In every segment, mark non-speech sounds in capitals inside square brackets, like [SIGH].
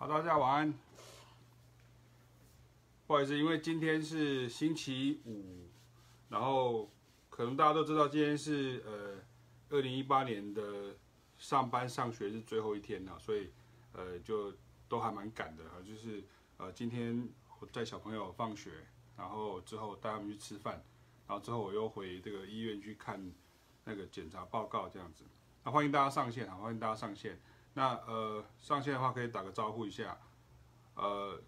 好，大家晚安。不好意思，因为今天是星期五，然后可能大家都知道今天是呃二零一八年的上班上学是最后一天了，所以呃就都还蛮赶的啊，就是呃今天我带小朋友放学，然后之后带他们去吃饭，然后之后我又回这个医院去看那个检查报告这样子。那欢迎大家上线啊，欢迎大家上线。那呃上线的话可以打个招呼一下，呃。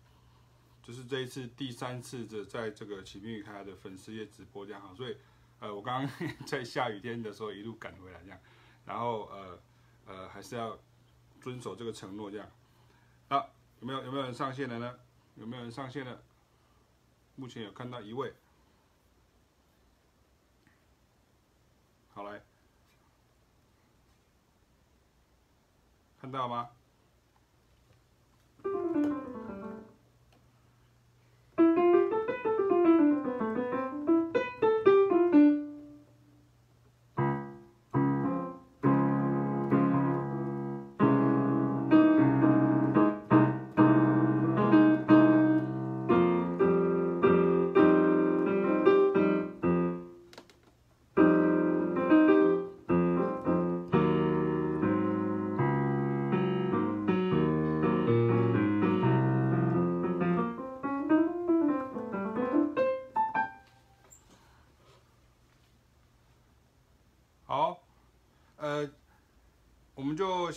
就是这一次第三次的在这个启明宇开的粉丝页直播这样哈，所以呃我刚刚 [LAUGHS] 在下雨天的时候一路赶回来这样，然后呃呃还是要遵守这个承诺这样。那有没有有没有人上线了呢？有没有人上线了？目前有看到一位，好来，看到吗？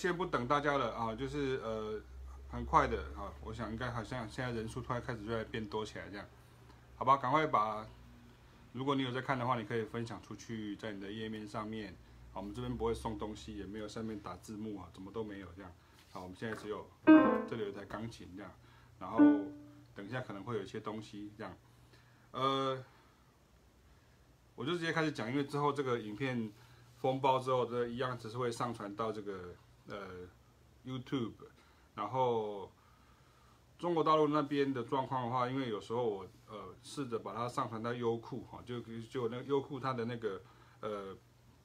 先不等大家了啊，就是呃，很快的啊，我想应该好像现在人数突然开始越来越变多起来这样，好吧，赶快把，如果你有在看的话，你可以分享出去，在你的页面上面，好，我们这边不会送东西，也没有上面打字幕啊，怎么都没有这样，好，我们现在只有这里有台钢琴这样，然后等一下可能会有一些东西这样，呃，我就直接开始讲，因为之后这个影片封包之后，这一样只是会上传到这个。呃，YouTube，然后中国大陆那边的状况的话，因为有时候我呃试着把它上传到优酷哈，就就那个优酷它的那个呃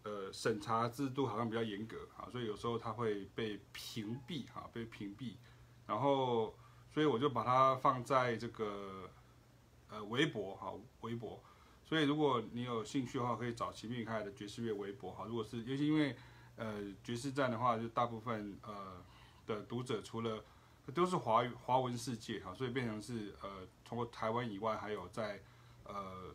呃审查制度好像比较严格啊，所以有时候它会被屏蔽哈，被屏蔽，然后所以我就把它放在这个呃微博哈，微博，所以如果你有兴趣的话，可以找齐明开的爵士乐微博哈，如果是尤其因为。呃，爵士站的话，就大部分呃的读者除了都是华华文世界哈，所以变成是呃，通过台湾以外，还有在呃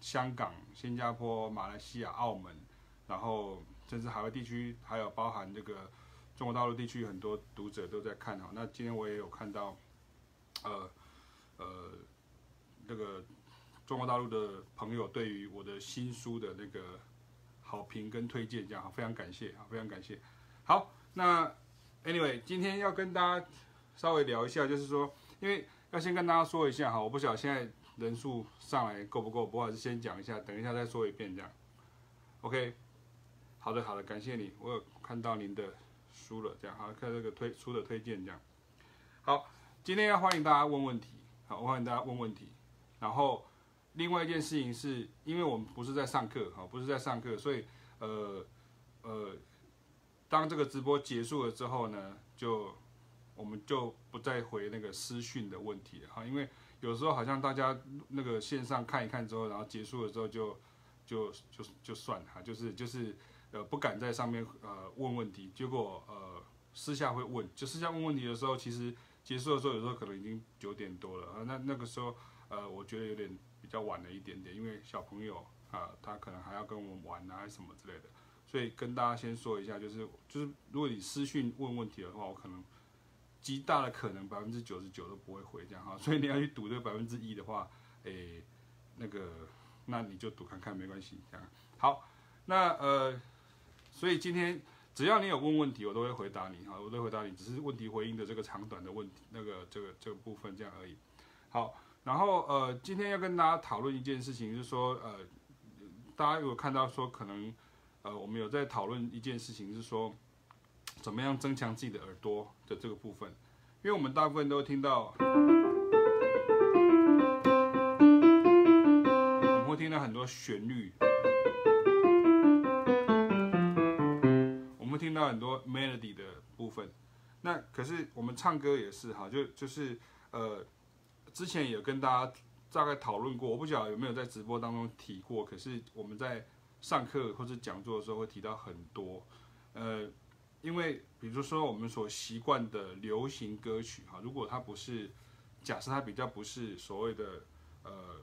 香港、新加坡、马来西亚、澳门，然后甚至海外地区，还有包含这个中国大陆地区，很多读者都在看哈。那今天我也有看到，呃呃，那个中国大陆的朋友对于我的新书的那个。好评跟推荐，这样好，非常感谢啊，非常感谢。好，那 anyway，今天要跟大家稍微聊一下，就是说，因为要先跟大家说一下哈，我不晓得现在人数上来够不够，不过还是先讲一下，等一下再说一遍这样。OK，好的好的，感谢你，我有看到您的书了，这样好，看这个推书的推荐这样。好，今天要欢迎大家问问题，好，欢迎大家问问题，然后。另外一件事情是，因为我们不是在上课哈，不是在上课，所以呃呃，当这个直播结束了之后呢，就我们就不再回那个私讯的问题了哈，因为有时候好像大家那个线上看一看之后，然后结束了之后就就就就算哈，就是就是呃不敢在上面呃问问题，结果呃私下会问，就私下问问题的时候，其实结束的时候有时候可能已经九点多了啊，那那个时候呃我觉得有点。比较晚了一点点，因为小朋友啊，他可能还要跟我们玩啊，什么之类的，所以跟大家先说一下，就是就是如果你私讯问问题的话，我可能极大的可能百分之九十九都不会回这样哈，所以你要去赌这百分之一的话，诶，那个那你就赌看看没关系这样。好，那呃，所以今天只要你有问问题，我都会回答你哈，我都会回答你，只是问题回应的这个长短的问题，那个这个这个部分这样而已。好。然后呃，今天要跟大家讨论一件事情，就是说呃，大家有看到说可能呃，我们有在讨论一件事情，是说怎么样增强自己的耳朵的这个部分，因为我们大部分都听到，我们会听到很多旋律，我们会听到很多 melody 的部分，那可是我们唱歌也是哈，就就是呃，之前也有跟大家大概讨论过，我不晓得有没有在直播当中提过，可是我们在上课或者讲座的时候会提到很多，呃，因为比如说我们所习惯的流行歌曲哈，如果它不是，假设它比较不是所谓的呃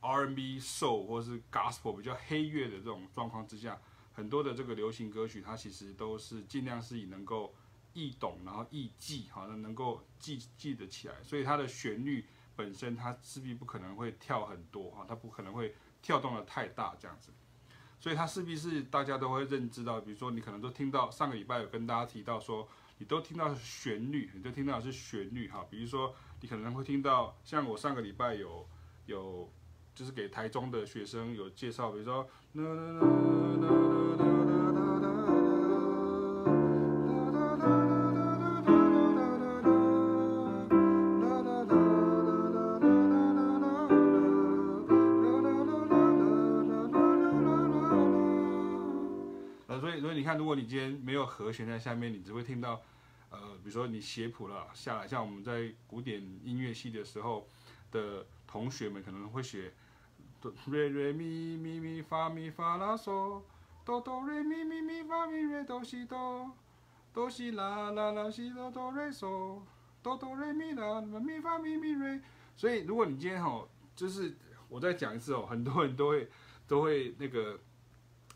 R&B soul 或是 Gospel 比较黑乐的这种状况之下，很多的这个流行歌曲它其实都是尽量是以能够。易懂，然后易记，好像能够记记得起来，所以它的旋律本身它势必不可能会跳很多哈，它不可能会跳动的太大这样子，所以它势必是大家都会认知到，比如说你可能都听到上个礼拜有跟大家提到说，你都听到旋律，你都听到是旋律哈，比如说你可能会听到，像我上个礼拜有有就是给台中的学生有介绍，比如说。和弦在下面，你只会听到，呃，比如说你写谱了下来，像我们在古典音乐系的时候的同学们可能会写哆瑞瑞咪咪咪发咪发拉嗦，哆哆瑞咪咪咪发咪瑞哆西哆，哆西啦啦啦西哆哆瑞嗦，哆哆瑞咪啦咪发咪咪瑞。所以如果你今天吼，就是我再讲一次哦，很多人都会都会那个。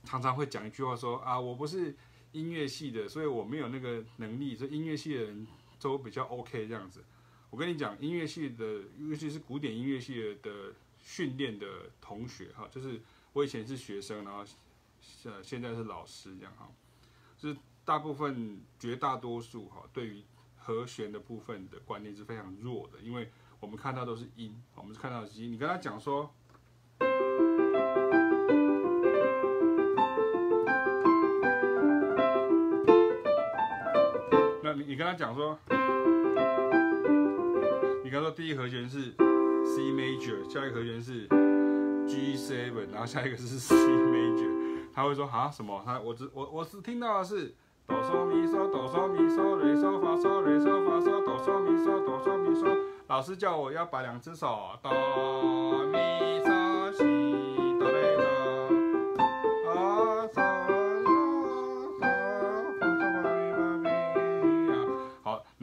常常会讲一句话说啊，我不是音乐系的，所以我没有那个能力。所以音乐系的人都比较 OK 这样子。我跟你讲，音乐系的，尤其是古典音乐系的训练的同学哈，就是我以前是学生，然后呃现在是老师这样哈，就是大部分绝大多数哈，对于和弦的部分的观念是非常弱的，因为我们看到都是音，我们是看到是音。你跟他讲说。你跟他讲说，你跟他说第一和弦是 C major，下一个和弦是 G seven，然后下一个是 C major，他会说啊什么？他我只我我是听到的是哆嗦咪嗦哆嗦咪嗦瑞嗦发嗦瑞嗦发嗦哆嗦咪嗦哆嗦咪嗦，老师叫我要摆两只手哆咪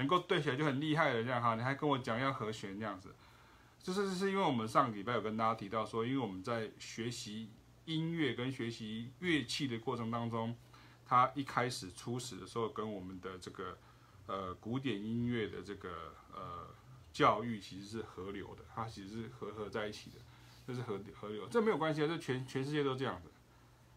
能够对起来就很厉害了，这样哈，你还跟我讲要和弦这样子，就是是因为我们上礼拜有跟大家提到说，因为我们在学习音乐跟学习乐器的过程当中，它一开始初始的时候跟我们的这个呃古典音乐的这个呃教育其实是合流的，它其实是合合在一起的，这是合合流，这没有关系啊，这全全世界都这样的。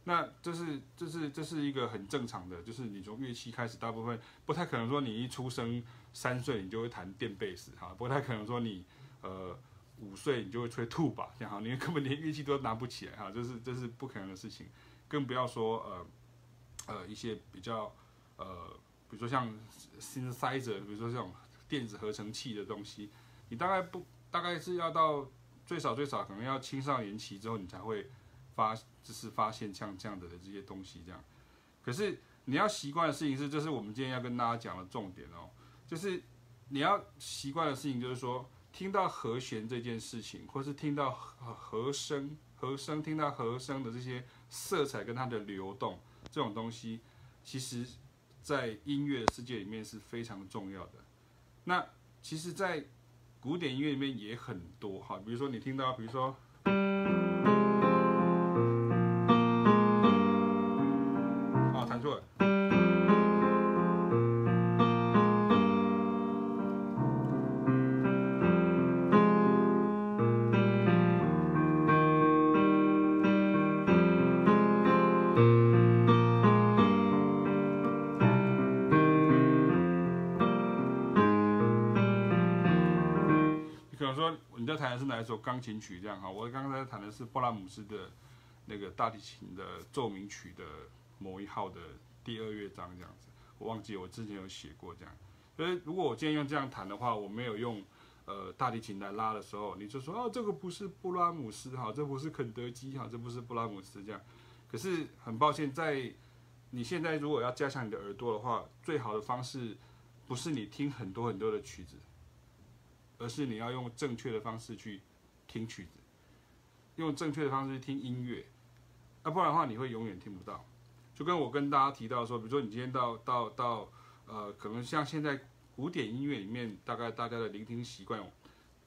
那这是这是这是一个很正常的，就是你从乐器开始，大部分不太可能说你一出生三岁你就会弹电贝斯哈，不太可能说你呃五岁你就会吹吐吧这样哈，你根本连乐器都拿不起来哈，这是这是不可能的事情，更不要说呃呃一些比较呃比如说像 synthesizer，比如说这种电子合成器的东西，你大概不大概是要到最少最少可能要青少年期之后你才会。发就是发现像这样的这些东西这样，可是你要习惯的事情是，这是我们今天要跟大家讲的重点哦，就是你要习惯的事情就是说，听到和弦这件事情，或是听到和和声、和声，听到和声的这些色彩跟它的流动这种东西，其实在音乐世界里面是非常重要的。那其实，在古典音乐里面也很多哈，比如说你听到，比如说。一首钢琴曲？这样哈，我刚才弹的是布拉姆斯的那个大提琴的奏鸣曲的某一号的第二乐章，这样子。我忘记我之前有写过这样。所以如果我今天用这样弹的话，我没有用呃大提琴来拉的时候，你就说哦，这个不是布拉姆斯哈，这不是肯德基哈，这不是布拉姆斯这样。可是很抱歉，在你现在如果要加强你的耳朵的话，最好的方式不是你听很多很多的曲子，而是你要用正确的方式去听曲子，用正确的方式去听音乐，啊，不然的话你会永远听不到。就跟我跟大家提到说，比如说你今天到到到，呃，可能像现在古典音乐里面，大概大家的聆听习惯，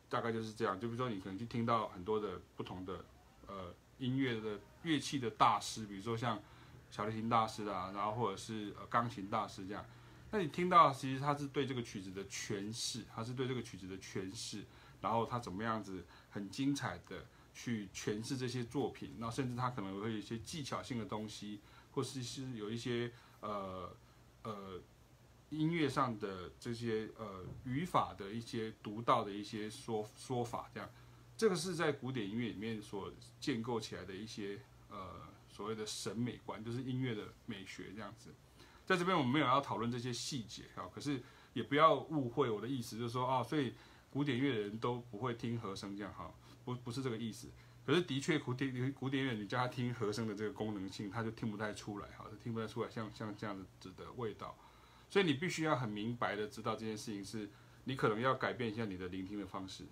大概就是这样。就比如说你可能去听到很多的不同的呃音乐的乐器的大师，比如说像小提琴大师啊，然后或者是呃钢琴大师这样。那你听到其实他是对这个曲子的诠释，他是对这个曲子的诠释，然后他怎么样子很精彩的去诠释这些作品，那甚至他可能会有一些技巧性的东西。或是是有一些呃呃音乐上的这些呃语法的一些独到的一些说说法，这样，这个是在古典音乐里面所建构起来的一些呃所谓的审美观，就是音乐的美学这样子。在这边我们没有要讨论这些细节啊，可是也不要误会我的意思，就是说啊，所以古典乐的人都不会听和声这样哈，不不是这个意思。可是的确，古典古典乐，你叫他听和声的这个功能性，他就听不太出来，哈，听不太出来像像这样子的味道。所以你必须要很明白的知道这件事情是，你可能要改变一下你的聆听的方式。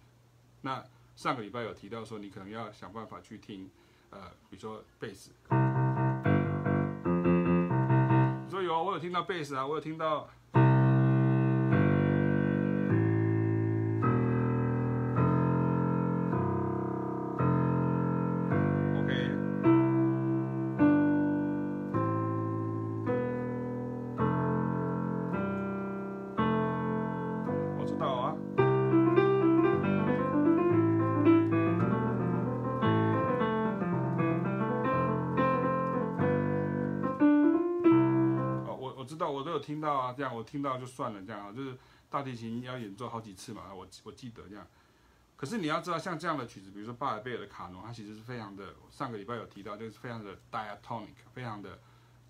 那上个礼拜有提到说，你可能要想办法去听，呃，比如说贝斯。你说有啊，我有听到贝斯啊，我有听到。听到啊，这样我听到就算了，这样啊，就是大提琴要演奏好几次嘛，我我记得这样。可是你要知道，像这样的曲子，比如说巴尔贝尔的卡农，它其实是非常的，上个礼拜有提到，就是非常的 diatonic，非常的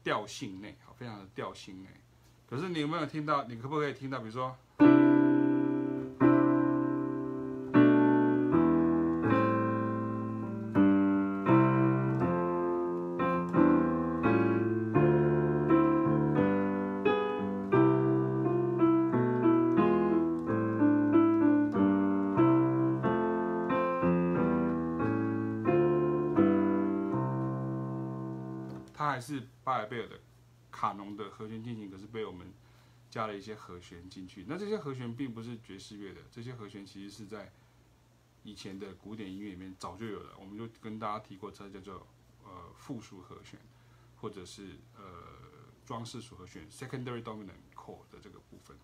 调性内，非常的调性内。可是你有没有听到？你可不可以听到？比如说。巴尔贝尔的卡农的和弦进行，可是被我们加了一些和弦进去。那这些和弦并不是爵士乐的，这些和弦其实是在以前的古典音乐里面早就有了。我们就跟大家提过，这叫做呃复数和弦，或者是呃装饰数和弦 （secondary dominant chord） 的这个部分。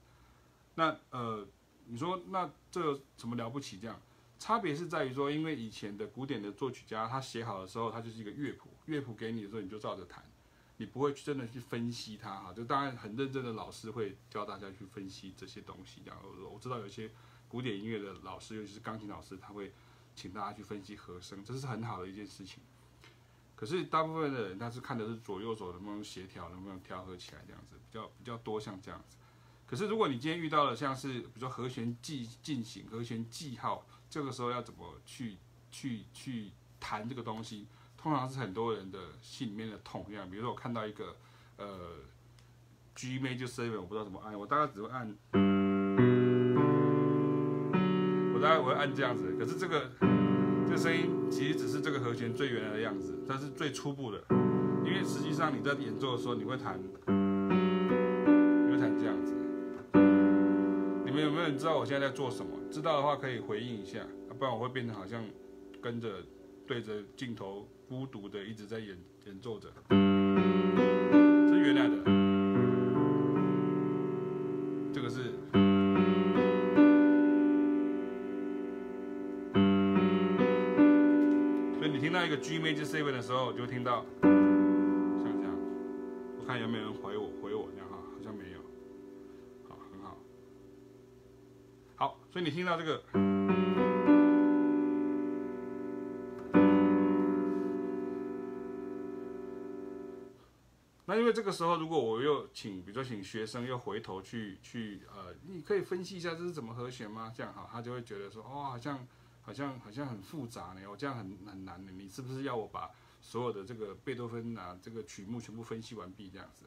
那呃，你说那这有什么了不起？这样差别是在于说，因为以前的古典的作曲家他写好的时候，他就是一个乐谱。乐谱给你的时候，你就照着弹，你不会去真的去分析它哈。就当然很认真的老师会教大家去分析这些东西。然后我知道有些古典音乐的老师，尤其是钢琴老师，他会请大家去分析和声，这是很好的一件事情。可是大部分的人他是看的是左右手能不能协调，能不能调和起来这样子，比较比较多像这样子。可是如果你今天遇到了像是比如说和弦记进行、和弦记号，这个时候要怎么去去去弹这个东西？通常是很多人的心里面的痛一样，比如说我看到一个呃 G major seven，我不知道怎么按，我大概只会按，我大概我会按这样子。可是这个这声音其实只是这个和弦最原来的样子，它是最初步的。因为实际上你在演奏的时候，你会弹，你会弹这样子。你们有没有人知道我现在在做什么？知道的话可以回应一下，不然我会变成好像跟着对着镜头。孤独的一直在演演奏着，这是原来的，这个是，所以你听到一个 G major seven 的时候，就会听到像这样，我看有没有人回我，回我这样哈，好像没有，好，很好，好，所以你听到这个。因为这个时候，如果我又请，比如说请学生又回头去去呃，你可以分析一下这是怎么和弦吗？这样哈，他就会觉得说，哦，好像好像好像很复杂呢，我这样很很难的，你是不是要我把所有的这个贝多芬啊这个曲目全部分析完毕这样子？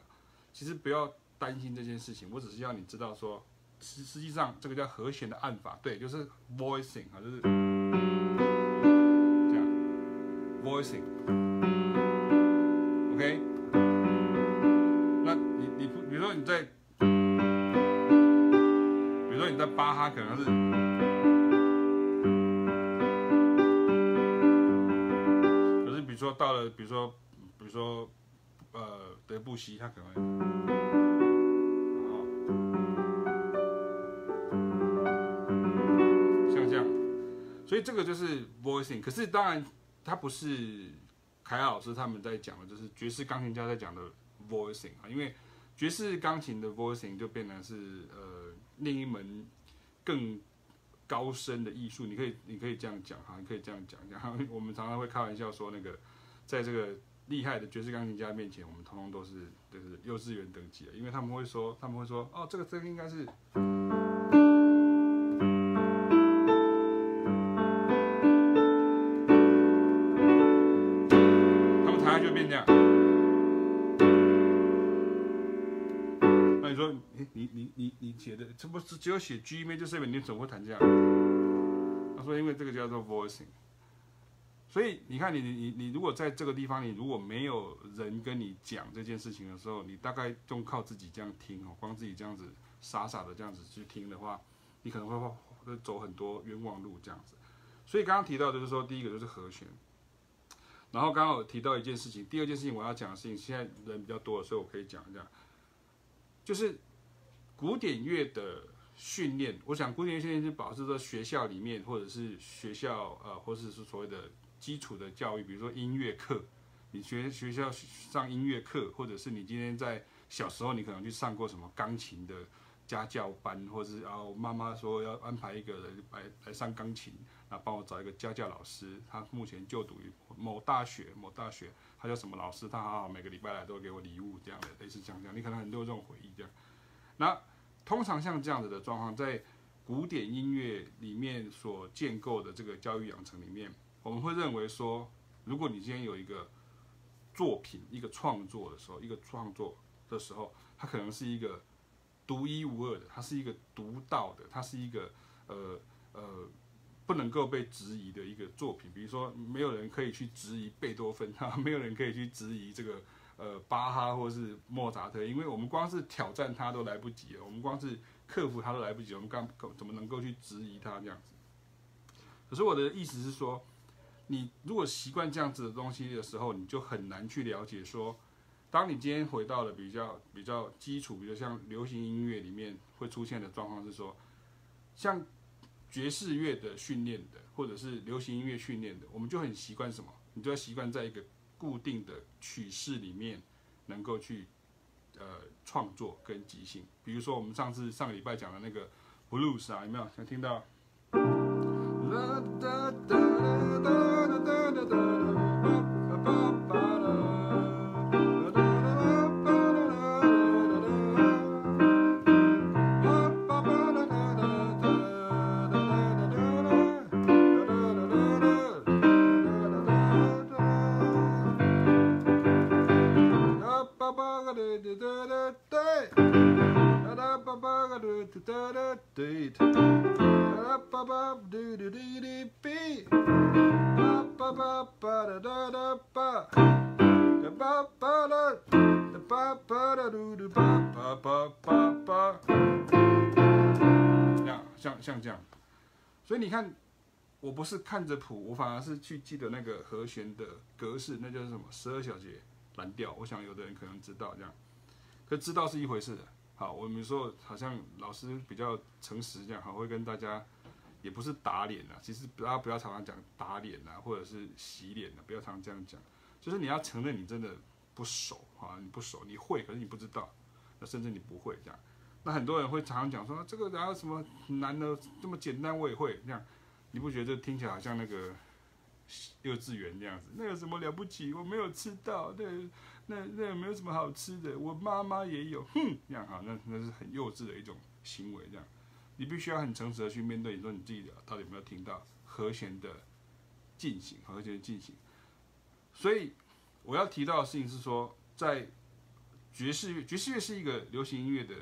其实不要担心这件事情，我只是要你知道说，实实际上这个叫和弦的按法，对，就是 voicing 啊，就是这样 voicing 他可能是，可是比如说到了，比如说比如说呃德布西，他可能。像这样所以这个就是 voicing，可是当然它不是凯老师他们在讲的，就是爵士钢琴家在讲的 voicing 啊，因为爵士钢琴的 voicing 就变成是呃另一门更高深的艺术，你可以你可以这样讲哈，你可以这样讲，然后 [LAUGHS] 我们常常会开玩笑说那个在这个厉害的爵士钢琴家面前，我们通通都是就是幼稚园等级的，因为他们会说他们会说哦这个这个应该是。写的这不是只有写 G 吗？就是你总会弹这样？他说因为这个叫做 voicing，所以你看你你你你如果在这个地方，你如果没有人跟你讲这件事情的时候，你大概就靠自己这样听哦，光自己这样子傻傻的这样子去听的话，你可能会会走很多冤枉路这样子。所以刚刚提到的就是说，第一个就是和弦，然后刚刚有提到一件事情，第二件事情我要讲的事情，现在人比较多，所以我可以讲一下，就是。古典乐的训练，我想古典乐训练是保持在学校里面，或者是学校呃，或者是所谓的基础的教育，比如说音乐课，你学学校上音乐课，或者是你今天在小时候你可能去上过什么钢琴的家教班，或者是然后妈妈说要安排一个人来来上钢琴，那帮我找一个家教老师，他目前就读于某大学，某大学，他叫什么老师，他好好每个礼拜来都给我礼物这样的，类似这样这样，你可能很多这种回忆这样，那。通常像这样子的状况，在古典音乐里面所建构的这个教育养成里面，我们会认为说，如果你今天有一个作品、一个创作的时候，一个创作的时候，它可能是一个独一无二的，它是一个独到的，它是一个呃呃不能够被质疑的一个作品。比如说，没有人可以去质疑贝多芬，哈，[LAUGHS] 没有人可以去质疑这个。呃，巴哈或是莫扎特，因为我们光是挑战他都来不及了，我们光是克服他都来不及，我们刚怎么能够去质疑他这样子？可是我的意思是说，你如果习惯这样子的东西的时候，你就很难去了解说，当你今天回到了比较比较基础，比如像流行音乐里面会出现的状况是说，像爵士乐的训练的，或者是流行音乐训练的，我们就很习惯什么？你就要习惯在一个。固定的曲式里面，能够去呃创作跟即兴，比如说我们上次上个礼拜讲的那个 blues 啊，有没有想听到？像像这样，所以你看，我不是看着谱，我反而是去记得那个和弦的格式，那就是什么？十二小节蓝调。我想有的人可能知道这样，可知道是一回事的。好，我们说好像老师比较诚实这样，好会跟大家，也不是打脸啊。其实大家不要常常讲打脸啊，或者是洗脸啊，不要常常这样讲。就是你要承认你真的不熟啊，你不熟，你会，可是你不知道，那甚至你不会这样。那很多人会常常讲说，这个哪有什么难的，这么简单我也会这样，你不觉得听起来好像那个幼稚园那样子？那有什么了不起？我没有吃到，对那那有没有什么好吃的？我妈妈也有，哼，这样哈，那那是很幼稚的一种行为，这样，你必须要很诚实的去面对，你说你自己的到底有没有听到和弦的进行，和弦的进行。所以我要提到的事情是说，在爵士乐，爵士乐是一个流行音乐的。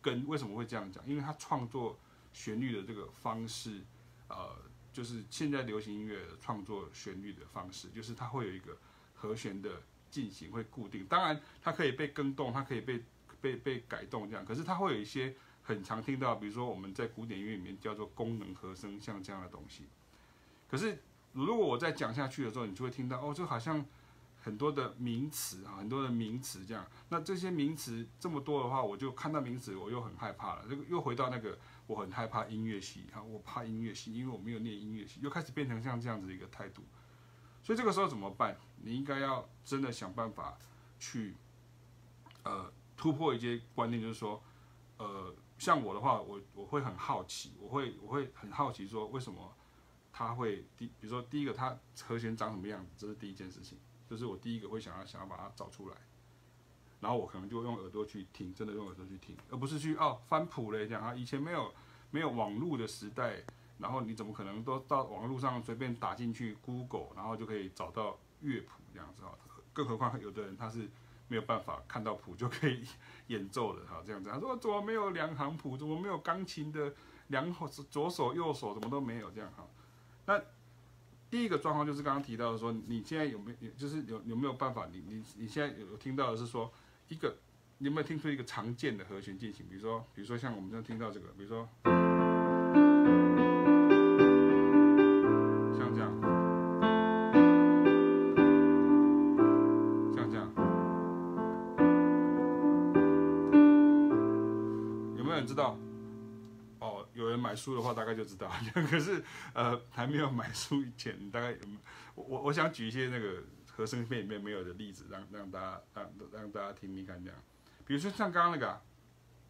根。为什么会这样讲？因为它创作旋律的这个方式，呃，就是现在流行音乐创作旋律的方式，就是它会有一个和弦的进行会固定。当然，它可以被更动，它可以被被被改动这样。可是它会有一些很常听到，比如说我们在古典音乐里面叫做功能和声，像这样的东西。可是如果我再讲下去的时候，你就会听到哦，这好像。很多的名词啊，很多的名词这样，那这些名词这么多的话，我就看到名词我又很害怕了，这个又回到那个我很害怕音乐系啊，我怕音乐系，因为我没有念音乐系，又开始变成像这样子一个态度。所以这个时候怎么办？你应该要真的想办法去呃突破一些观念，就是说呃像我的话，我我会很好奇，我会我会很好奇说为什么他会第比如说第一个他和弦长什么样子，这是第一件事情。就是我第一个会想要想要把它找出来，然后我可能就用耳朵去听，真的用耳朵去听，而不是去哦翻谱嘞这样啊。以前没有没有网络的时代，然后你怎么可能都到网络上随便打进去 Google，然后就可以找到乐谱这样子啊？更何况有的人他是没有办法看到谱就可以 [LAUGHS] 演奏的哈，这样子。他说怎么没有两行谱？怎么没有钢琴的两左手右手？怎么都没有这样哈？那。第一个状况就是刚刚提到的说，你现在有没有，就是有有没有办法？你你你现在有有听到的是说，一个你有没有听出一个常见的和弦进行？比如说，比如说像我们现在听到这个，比如说书的话，大概就知道。[LAUGHS] 可是，呃，还没有买书以前，大概我我我想举一些那个和声片里面没有的例子，让让大家让让大家听听看这样。比如说像刚刚那个、啊、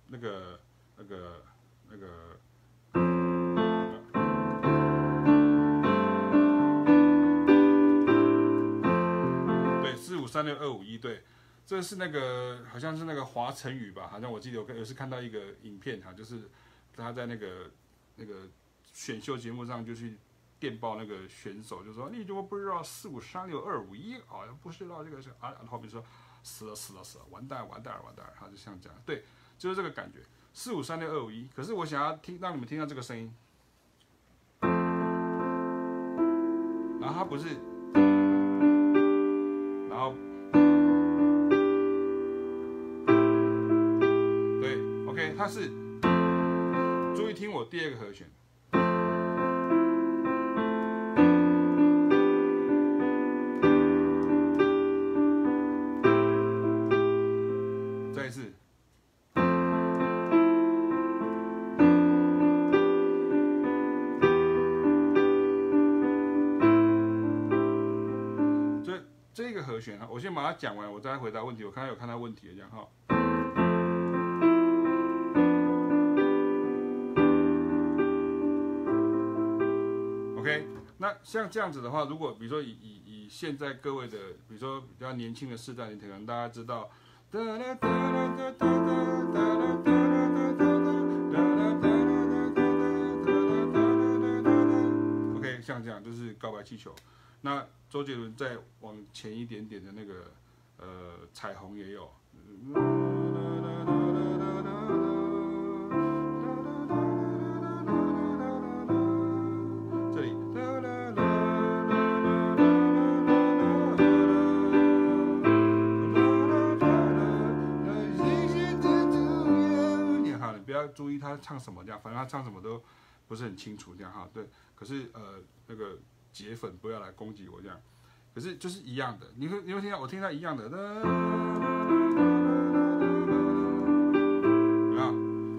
那个那个那个，对，四五三六二五一，对，这是那个好像是那个华晨宇吧？好像我记得我有是看到一个影片哈，就是。他在那个那个选秀节目上就去电报那个选手，就说：“你怎么不知道四五三六二五一？好像不知道这个是啊。”然后比说死了死了死了，完蛋完蛋完蛋，他就像这样，对，就是这个感觉。四五三六二五一，可是我想要听，让你们听到这个声音，然后他不是，然后对，OK，他是。听我第二个和弦，再一次，这这个和弦啊，我先把它讲完，我再回答问题。我刚才有看到问题了，这样哈。像这样子的话，如果比如说以以以现在各位的，比如说比较年轻的世代，你可能大家知道，OK，像这样就是告白气球。那周杰伦再往前一点点的那个，呃，彩虹也有。注意他唱什么这样，反正他唱什么都不是很清楚这样哈。对，可是呃那个铁粉不要来攻击我这样，可是就是一样的，你会你会听到我听到一样的，啊，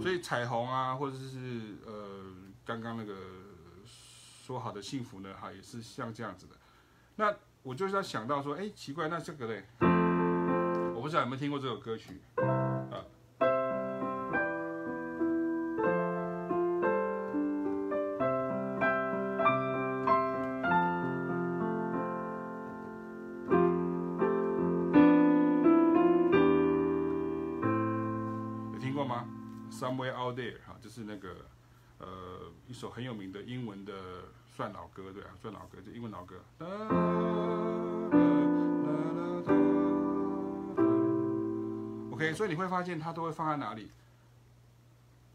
所以彩虹啊，或者是呃刚刚那个说好的幸福呢，哈，也是像这样子的。那我就是要想到说，哎，奇怪，那这个嘞，我不知道有没有听过这首歌曲是那个，呃，一首很有名的英文的算老歌，对啊，算老歌，就英文老歌。OK，所以你会发现它都会放在哪里？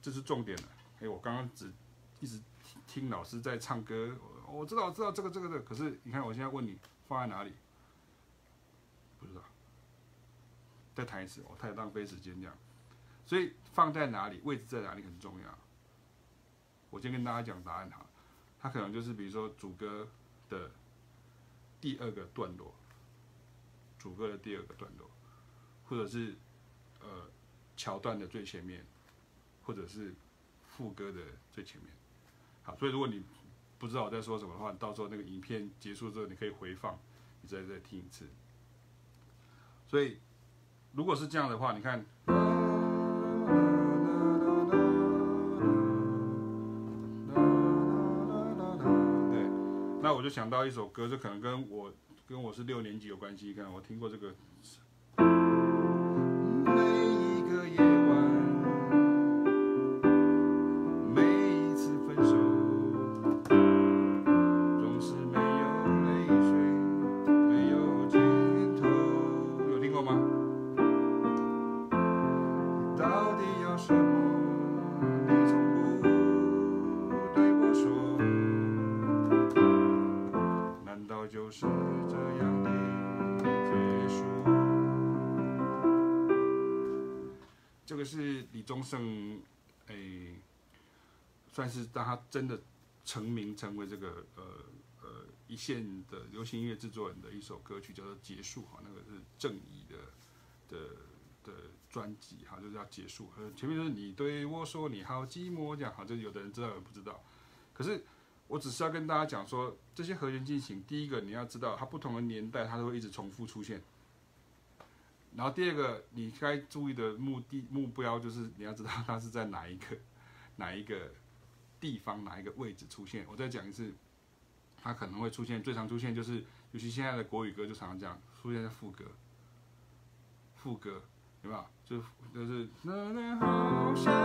这是重点了。哎，我刚刚只一直听老师在唱歌，我知道我知道这个这个这个，可是你看我现在问你放在哪里？不知道。再弹一次，我太浪费时间这样。所以放在哪里，位置在哪里很重要。我先跟大家讲答案哈，它可能就是比如说主歌的第二个段落，主歌的第二个段落，或者是呃桥段的最前面，或者是副歌的最前面。好，所以如果你不知道我在说什么的话，到时候那个影片结束之后，你可以回放，你再再听一次。所以如果是这样的话，你看。就想到一首歌，这可能跟我跟我是六年级有关系。你看，我听过这个。真的成名，成为这个呃呃一线的流行音乐制作人的一首歌曲，叫做《结束》哈，那个是郑怡的的的专辑哈，就是要结束。前面就是你对我说你好寂寞这样哈，就有的人知道，有人不知道。可是我只是要跟大家讲说，这些和弦进行，第一个你要知道，它不同的年代它都会一直重复出现。然后第二个，你该注意的目的目标就是你要知道它是在哪一个哪一个地方哪一个位置出现。我再讲一次，它可能会出现，最常出现就是，尤其现在的国语歌就常常这样出现在副歌，副歌有没有？就就是。好想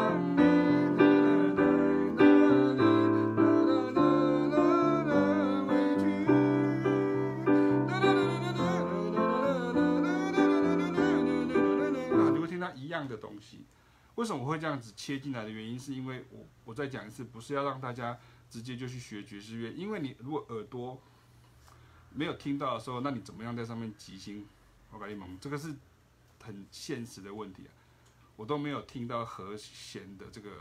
你的东西，为什么我会这样子切进来的原因，是因为我我再讲一次，不是要让大家直接就去学爵士乐，因为你如果耳朵没有听到的时候，那你怎么样在上面即兴？我跟你讲，这个是很现实的问题啊，我都没有听到和弦的这个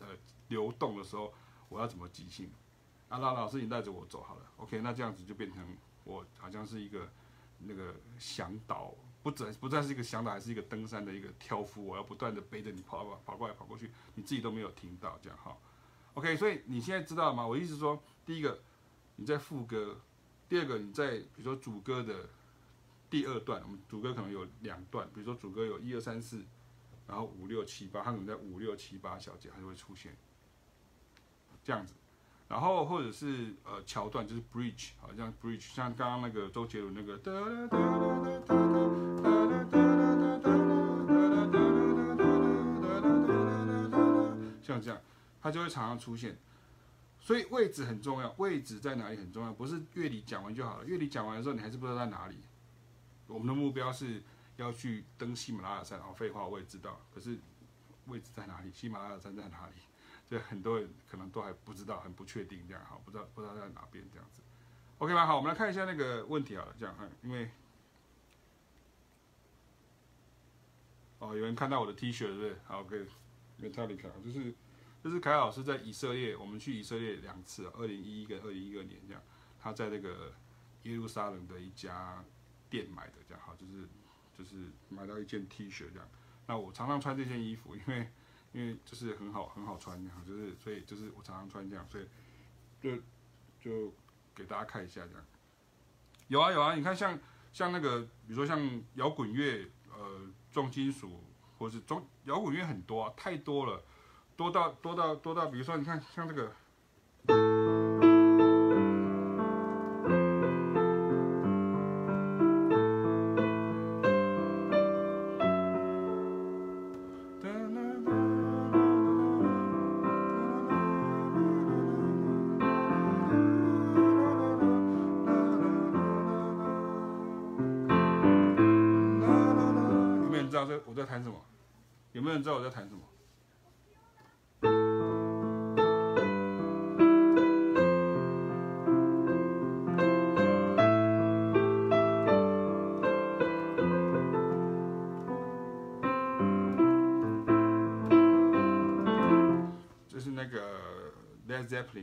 呃流动的时候，我要怎么即兴？啊，那老师你带着我走好了，OK，那这样子就变成我好像是一个那个向导。不再不再是一个向导，还是一个登山的一个挑夫。我要不断的背着你跑跑跑过来跑过去，你自己都没有听到这样哈。OK，所以你现在知道吗？我意思说，第一个你在副歌，第二个你在比如说主歌的第二段，我们主歌可能有两段，比如说主歌有一二三四，然后五六七八，它可能在五六七八小节它就会出现这样子。然后或者是呃桥段就是 bridge，好像 bridge，像刚刚那个周杰伦那个这样，它就会常常出现。所以位置很重要，位置在哪里很重要，不是乐理讲完就好了。乐理讲完的时候，你还是不知道在哪里。我们的目标是要去登喜马拉雅山，哦，废话我也知道，可是位置在哪里？喜马拉雅山在哪里？这很多人可能都还不知道，很不确定这样，好，不知道不知道在哪边这样子，OK 吗？好，我们来看一下那个问题好了，这样，因为哦，有人看到我的 T 恤对不对？好，OK，Metallica，就是就是凯老师在以色列，我们去以色列两次，二零一一跟二零一二年这样，他在那个耶路撒冷的一家店买的这样，好，就是就是买到一件 T 恤这样，那我常常穿这件衣服，因为。因为就是很好很好穿这样，就是所以就是我常常穿这样，所以就就给大家看一下这样。有啊有啊，你看像像那个，比如说像摇滚乐，呃，重金属或是中摇滚乐很多啊，太多了，多到多到多到，比如说你看像这个。有没有人知道我在弹什么？有没有人知道我在弹什么？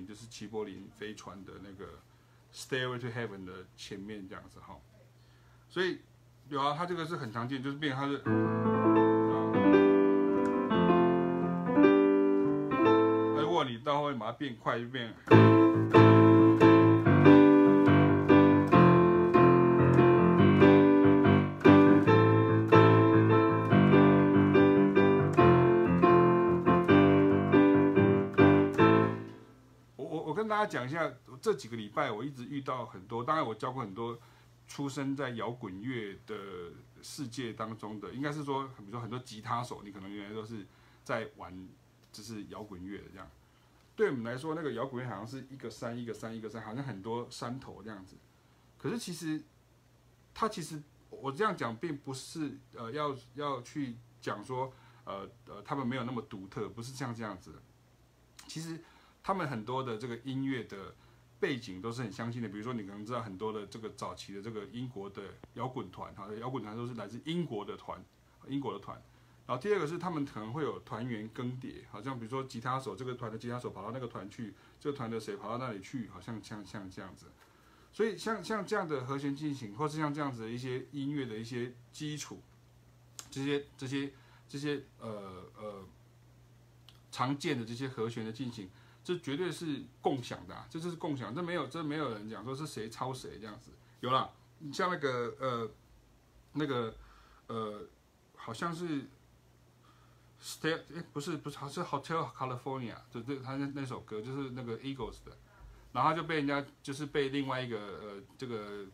就是齐柏林飞船的那个 Stairway to Heaven 的前面这样子哈，所以有啊，它这个是很常见，就是变它是，如果你到后面把它变快就变。大家讲一下，这几个礼拜我一直遇到很多，当然我教过很多出生在摇滚乐的世界当中的，应该是说，比如说很多吉他手，你可能原来都是在玩，就是摇滚乐的这样。对我们来说，那个摇滚乐好像是一个山一个山一个山，好像很多山头这样子。可是其实，它其实我这样讲，并不是呃要要去讲说，呃呃他们没有那么独特，不是像这样子。其实。他们很多的这个音乐的背景都是很相近的，比如说你可能知道很多的这个早期的这个英国的摇滚团，哈，摇滚团都是来自英国的团，英国的团。然后第二个是他们可能会有团员更迭，好像比如说吉他手这个团的吉他手跑到那个团去，这个团的谁跑到那里去，好像像像这样子。所以像像这样的和弦进行，或是像这样子的一些音乐的一些基础，这些这些这些呃呃常见的这些和弦的进行。这绝对是共享的，啊，这就是共享，这没有，这没有人讲说是谁抄谁这样子。有啦，你像那个呃，那个呃，好像是 Stay，哎，不是不是，好像是 Hotel California，就对他那那首歌就是那个 Eagles 的，然后他就被人家就是被另外一个呃这个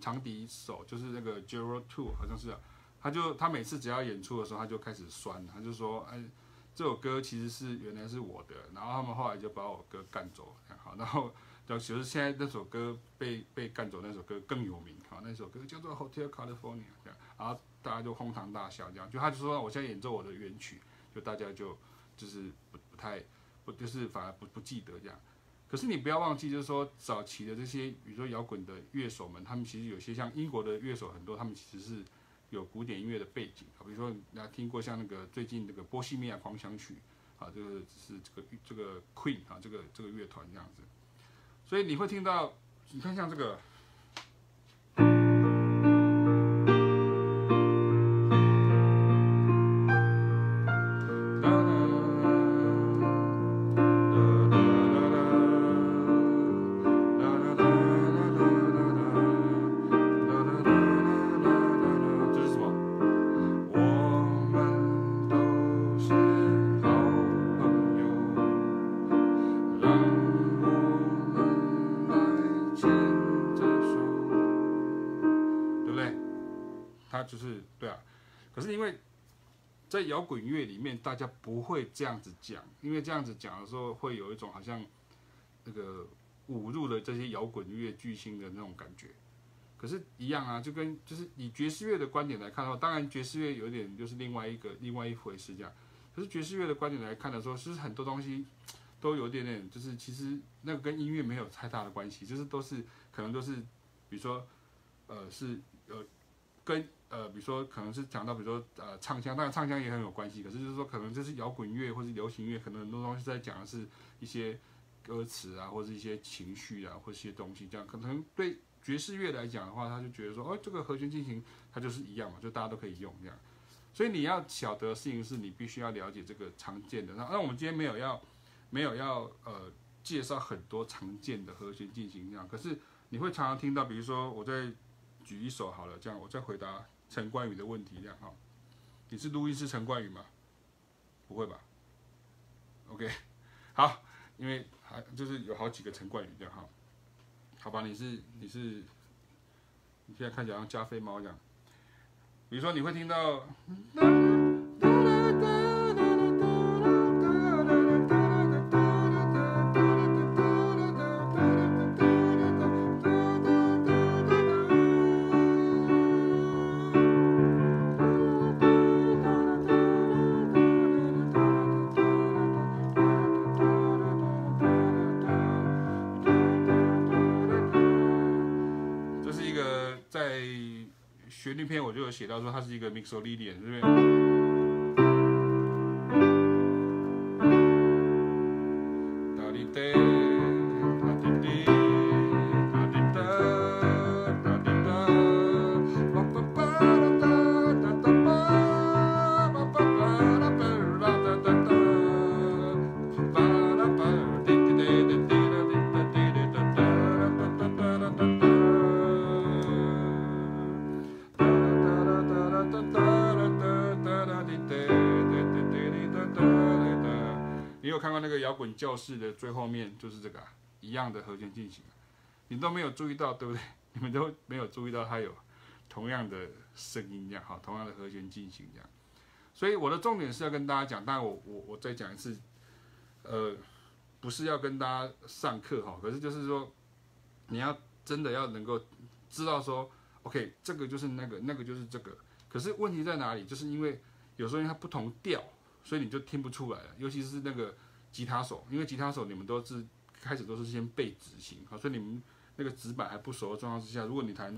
长笛手，就是那个 Jethro Tull 好像是，啊，他就他每次只要演出的时候，他就开始酸，他就说哎。这首歌其实是原来是我的，然后他们后来就把我歌干走，好，然后就其实现在那首歌被被干走，那首歌更有名，好，那首歌叫做 Hotel California，这样，然后大家就哄堂大笑，这样，就他就说我现在演奏我的原曲，就大家就就是不不太不就是反而不不记得这样，可是你不要忘记，就是说早期的这些比如说摇滚的乐手们，他们其实有些像英国的乐手很多，他们其实是。有古典音乐的背景啊，比如说大家听过像那个最近那个波西米亚狂想曲啊，这个是这个这个 Queen 啊，这个这个乐团这样子，所以你会听到，你看像这个。里面，大家不会这样子讲，因为这样子讲的时候，会有一种好像那个侮辱了这些摇滚乐巨星的那种感觉。可是，一样啊，就跟就是以爵士乐的观点来看的话，当然爵士乐有点就是另外一个另外一回事这样。可是爵士乐的观点来看的时候，其实很多东西都有点点，就是其实那个跟音乐没有太大的关系，就是都是可能都是，比如说呃是呃跟。呃，比如说可能是讲到，比如说呃唱腔，当然唱腔也很有关系。可是就是说，可能这是摇滚乐或是流行乐，可能很多东西在讲的是一些歌词啊，或者一些情绪啊，或者一些东西。这样可能对爵士乐来讲的话，他就觉得说，哦，这个和弦进行它就是一样嘛，就大家都可以用这样。所以你要晓得的事情是你必须要了解这个常见的。那那我们今天没有要没有要呃介绍很多常见的和弦进行这样，可是你会常常听到，比如说我再举一首好了，这样我再回答。陈冠宇的问题，这样哈，你是录音师陈冠宇吗？不会吧？OK，[LAUGHS] 好，因为还就是有好几个陈冠宇这样哈，好吧，你是你是，你现在看起来像加菲猫这样，比如说你会听到。写到说他是一个 Mixolydian，对不对？教室的最后面就是这个、啊、一样的和弦进行，你都没有注意到，对不对？[LAUGHS] 你们都没有注意到它有同样的声音这样，好，同样的和弦进行这样。所以我的重点是要跟大家讲，但我我我再讲一次，呃，不是要跟大家上课哈，可是就是说你要真的要能够知道说，OK，这个就是那个，那个就是这个。可是问题在哪里？就是因为有时候它不同调，所以你就听不出来了。尤其是那个吉他手，因为吉他手你们都是开始都是先背指型，好，所以你们那个指板还不熟的状况之下，如果你弹。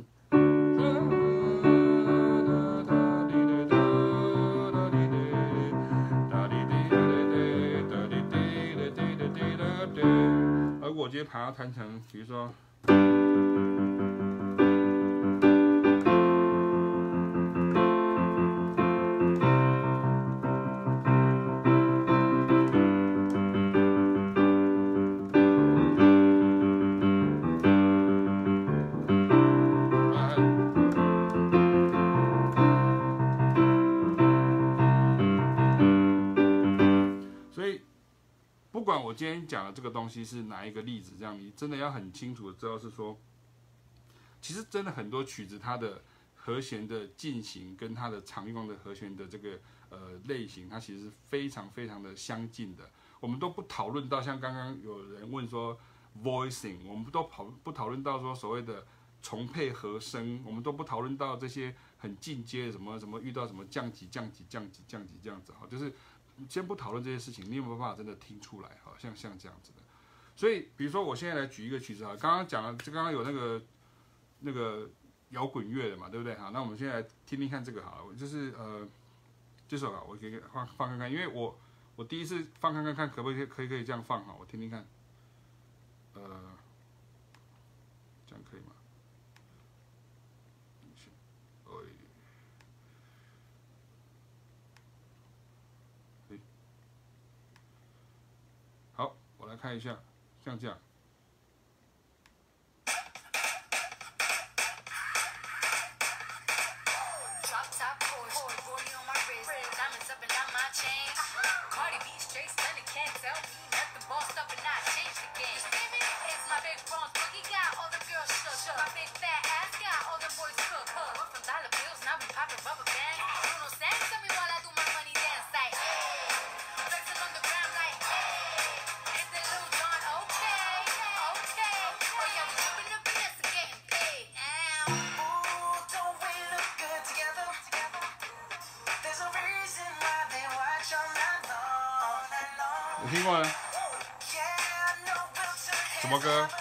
而我今天把它弹成，比如说。我今天讲的这个东西是哪一个例子？这样你真的要很清楚的知道是说，其实真的很多曲子它的和弦的进行跟它的常用的和弦的这个呃类型，它其实是非常非常的相近的。我们都不讨论到像刚刚有人问说 voicing，我们都讨不讨论到说所谓的重配和声，我们都不讨论到这些很进阶什么什么遇到什么降级降级降级降级这样子哈，就是。先不讨论这些事情，你有没有办法真的听出来？好像像这样子的。所以，比如说，我现在来举一个曲子啊，刚刚讲了，就刚刚有那个那个摇滚乐的嘛，对不对？好，那我们现在听听看这个好了，就是呃，这首啊，我可以放放看看，因为我我第一次放看看看，可不可以可以可以这样放哈，我听听看，呃。来看一下，像这什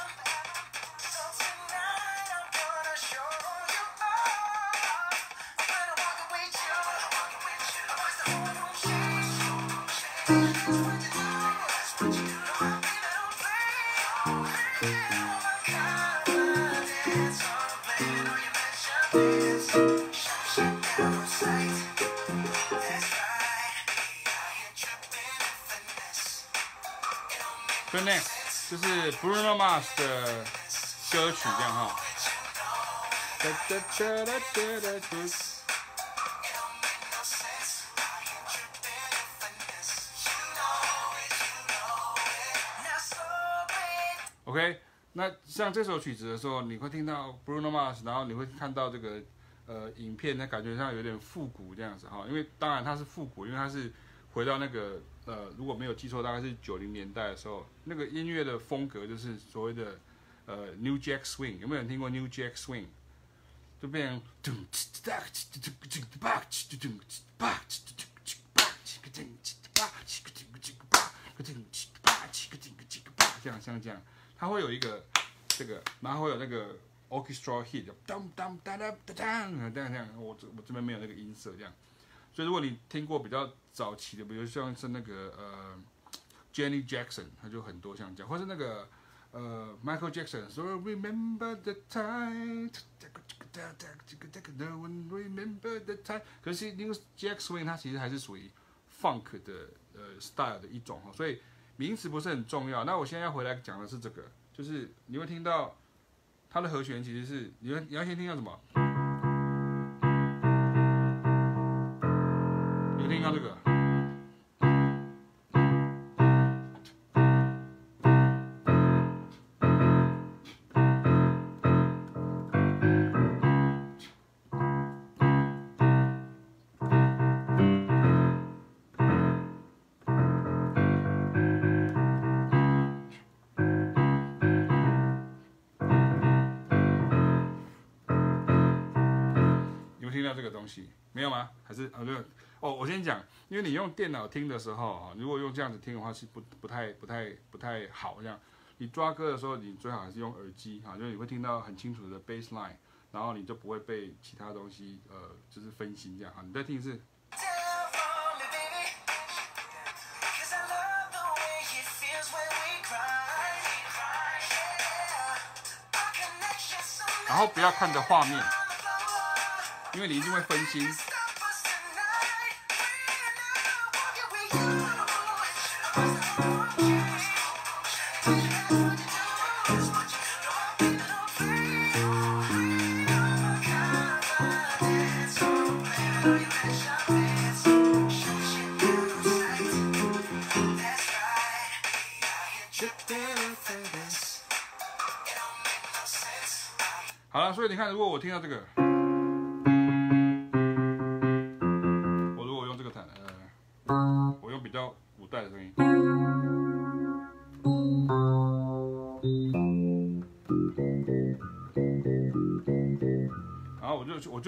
就？是 Bruno Mars 的歌曲，这样哈。OK，那像这首曲子的时候，你会听到 Bruno Mars，然后你会看到这个呃影片，那感觉上有点复古这样子哈。因为当然它是复古，因为它是回到那个。呃，如果没有记错，大概是九零年代的时候，那个音乐的风格就是所谓的呃 New Jack Swing，有没有人听过 New Jack Swing？就变成噔哧哒哧哧哧哧哧吧哧哧哧吧哧哧哧哧吧哧哧哧哧吧哧哧哧哧吧哧哧哧吧哧哧哧哧吧，这样像这样，它会有一个这个，然后会有那个 orchestra hit，当当当当当当，这样这样，我这我这边没有那个音色这样。所以如果你听过比较早期的，比如像是那个呃，Jenny Jackson，他就很多像这样，或是那个呃，Michael Jackson，So remember the time，可是 New Jack Swing 它其实还是属于 Funk 的呃 style 的一种哈，所以名词不是很重要。那我现在要回来讲的是这个，就是你会听到它的和弦其实是，你要你要先听到什么？这个东西？没有吗？还是啊？对哦，我先讲，因为你用电脑听的时候啊，如果用这样子听的话是不不太不太不太好这样。你抓歌的时候，你最好还是用耳机啊，就是你会听到很清楚的 bass line，然后你就不会被其他东西呃就是分心这样啊。你再听一次。然后不要看着画面，因为你一定会分心。好了所以你看，如果我听到这个，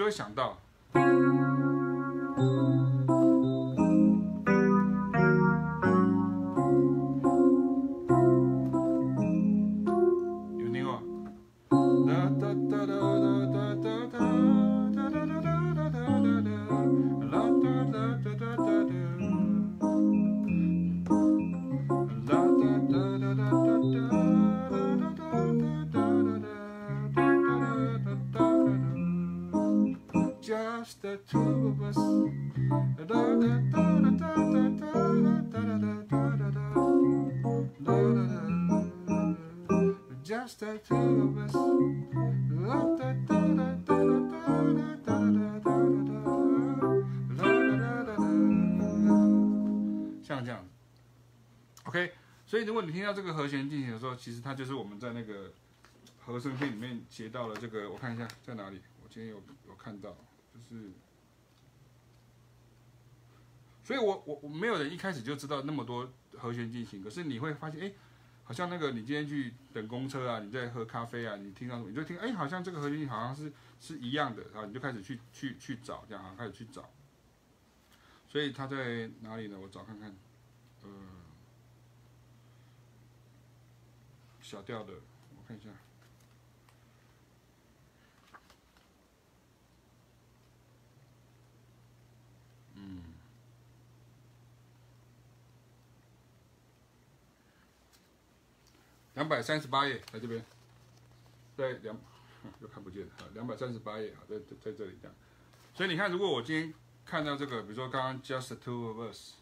没有想到像这样，OK。所以，如果你听到这个和弦进行的时候，其实它就是我们在那个和声片里面写到了这个。我看一下在哪里，我今天有有看到，就是，所以我我我没有人一开始就知道那么多和弦进行。可是你会发现，哎，好像那个你今天去等公车啊，你在喝咖啡啊，你听到什么，你就听，哎，好像这个和弦好像是是一样的，然后你就开始去去去找，这样啊，开始去找。所以它在哪里呢？我找看看，呃。小调的，我看一下。两百三十八页在这边，在两又看不见啊，两百三十八页啊，在在在这里这样。所以你看，如果我今天看到这个，比如说刚刚 just the two of us，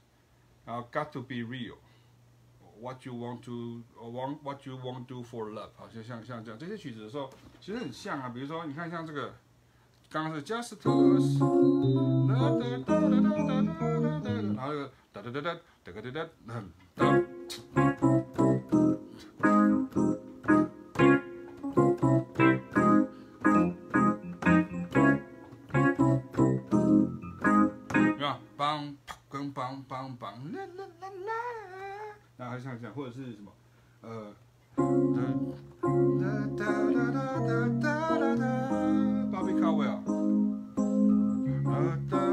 然后 got to be real。What you want to want what you want do for love，好像像像这样这些曲子的时候，其实很像啊。比如说，你看像这个，刚刚是 just to us，然后这个哒哒哒哒哒哒哒，像这样，或者是什么，呃，哒哒哒哒哒哒哒哒，Bobby Caldwell，哒哒哒哒哒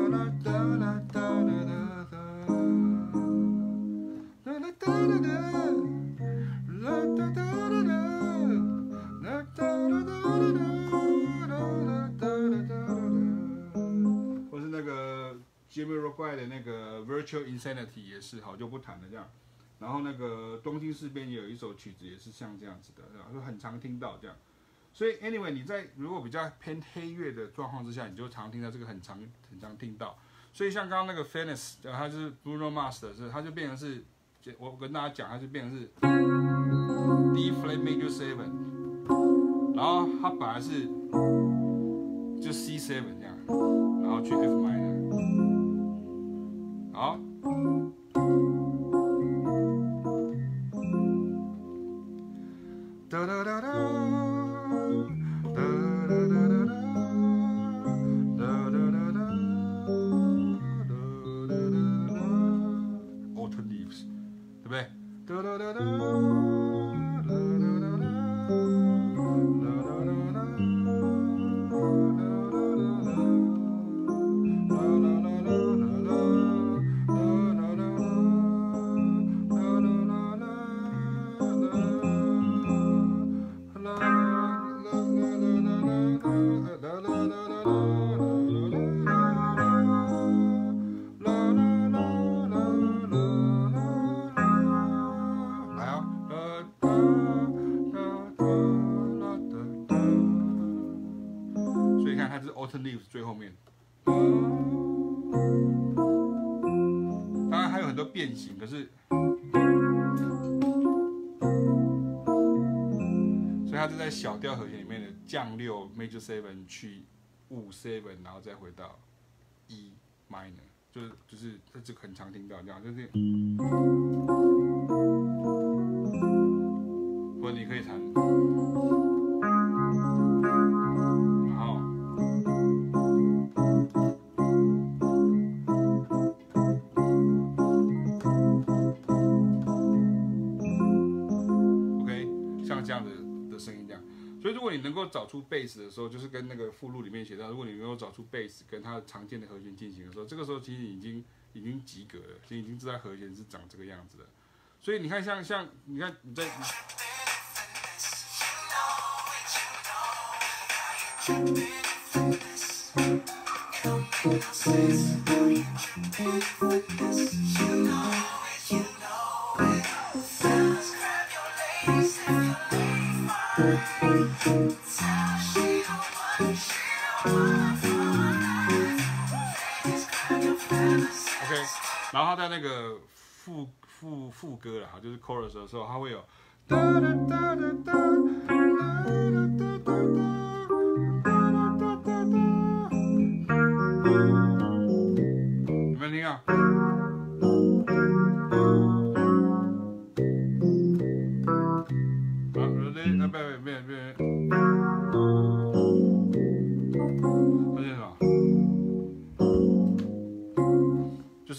个 Jamiroquai 的那个 Virtual Insanity 也是好，就不谈了这样。然后那个东京事变也有一首曲子也是像这样子的，就很常听到这样。所以 anyway 你在如果比较偏黑乐的状况之下，你就常听到这个很常很常听到。所以像刚刚那个 Venice，它是 Bruno Mars 的，是它就变成是，我跟大家讲，它就变成是 D flat major seven，然后它本来是就 C seven 这样，然后去 F minor，好。哒哒哒哒。Major Seven 去五 Seven，然后再回到 E Minor，就是就是这就很常听到这样，就是，或者你可以弹。所以，如果你能够找出贝斯的时候，就是跟那个附录里面写到，如果你能够找出贝斯跟它常见的和弦进行的时候，这个时候其实已经已经及格了，其实已经知道和弦是长这个样子的。所以你看像，像像你看你在。OK，然后他在那个副副副歌了哈，就是 chorus 的时候，他会有。有没有听啊？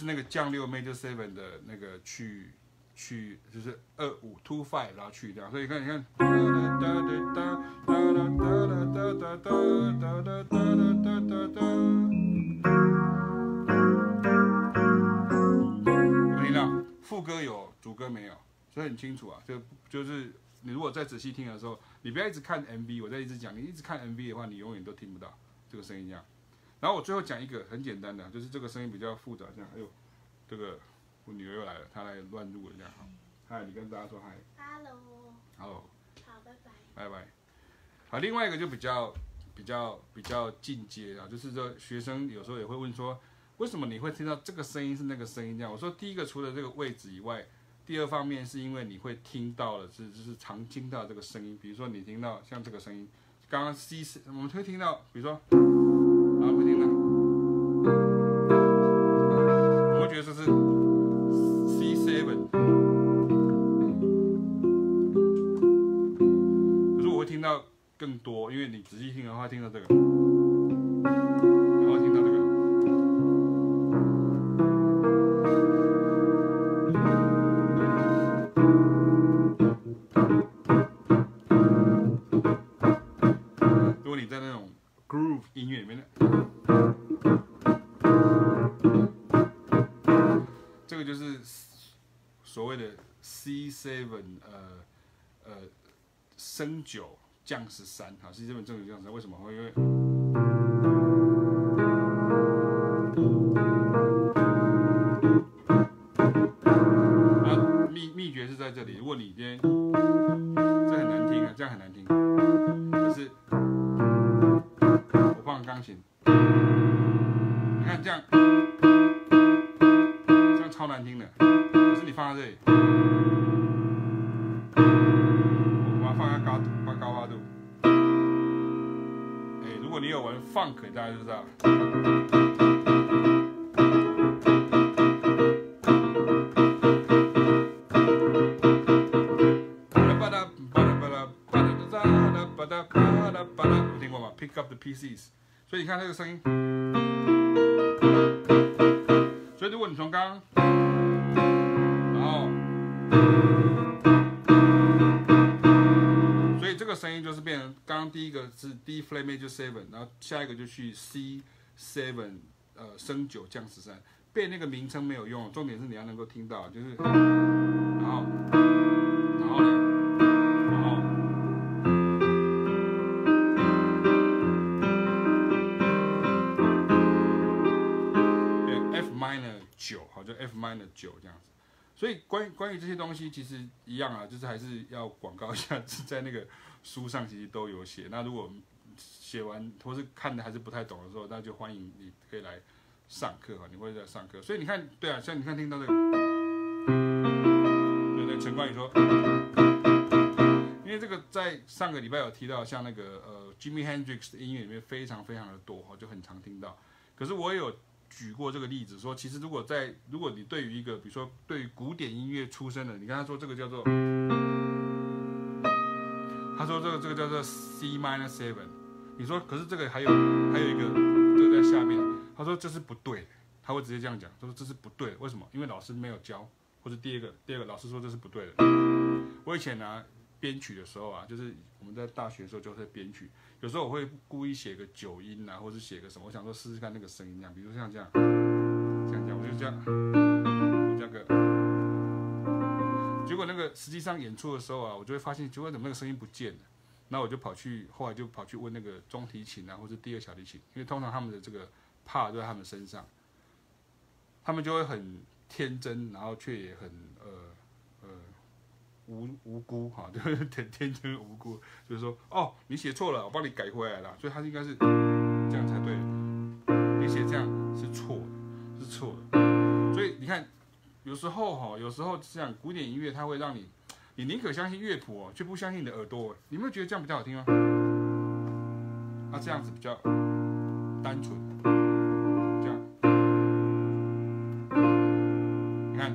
是那个降六 major seven 的那个去去就是二五 two five 然后去掉，所以你看你看，我听到副歌有，主歌没有，所以很清楚啊。就就是你如果再仔细听的时候，你不要一直看 MV，我在一直讲，你一直看 MV 的话，你永远都听不到这个声音这样。然后我最后讲一个很简单的，就是这个声音比较复杂，这样，哎呦。这个我女儿又来了，她来乱入了这样。哈，嗨，你跟大家说嗨。Hello。Hello。好，拜拜。拜拜。好，另外一个就比较比较比较进阶啊，就是说学生有时候也会问说，为什么你会听到这个声音是那个声音这样？我说第一个除了这个位置以外，第二方面是因为你会听到的是就是常听到这个声音，比如说你听到像这个声音，刚刚 C 我们会听到，比如说，因为你仔细听的话，听到这个，基本证据这样子，为什么会因为？seven，然后下一个就去 C seven，呃升九降十三，背那个名称没有用，重点是你要能够听到，就是，然后，然后呢，然后，F minor 九，好，就 F minor 九这样子。所以关于关于这些东西，其实一样啊，就是还是要广告一下，[LAUGHS] 在那个书上其实都有写。那如果写完或是看的还是不太懂的时候，那就欢迎你可以来上课哈，你会在上课。所以你看，对啊，像你看听到这个，对对，陈冠宇说，因为这个在上个礼拜有提到，像那个呃 Jimi Hendrix 的音乐里面非常非常的多哈，就很常听到。可是我有举过这个例子，说其实如果在如果你对于一个比如说对于古典音乐出身的，你跟他说这个叫做。他说这个这个叫做 C minor seven，你说可是这个还有还有一个这个在下面，他说这是不对，他会直接这样讲，他说这是不对，为什么？因为老师没有教，或者第二个第二个老师说这是不对的。我以前呢、编曲的时候啊，就是我们在大学的时候就会编曲，有时候我会故意写个九音啊，或者写个什么，我想说试试看那个声音这样，比如像这样，像这样，我就这样，我这个。结果那个实际上演出的时候啊，我就会发现，结果怎么那个声音不见了？那我就跑去，后来就跑去问那个中提琴啊，或者第二小提琴，因为通常他们的这个 part 都在他们身上，他们就会很天真，然后却也很呃呃无无辜哈，[LAUGHS] 就是很天真无辜，就是说哦，你写错了，我帮你改回来了，所以他应该是这样才对，你写这样是错的，是错的，所以你看。有时候哈，有时候这样古典音乐它会让你，你宁可相信乐谱哦，却不相信你的耳朵。你有没有觉得这样比较好听吗？啊，这样子比较单纯，这样。你看，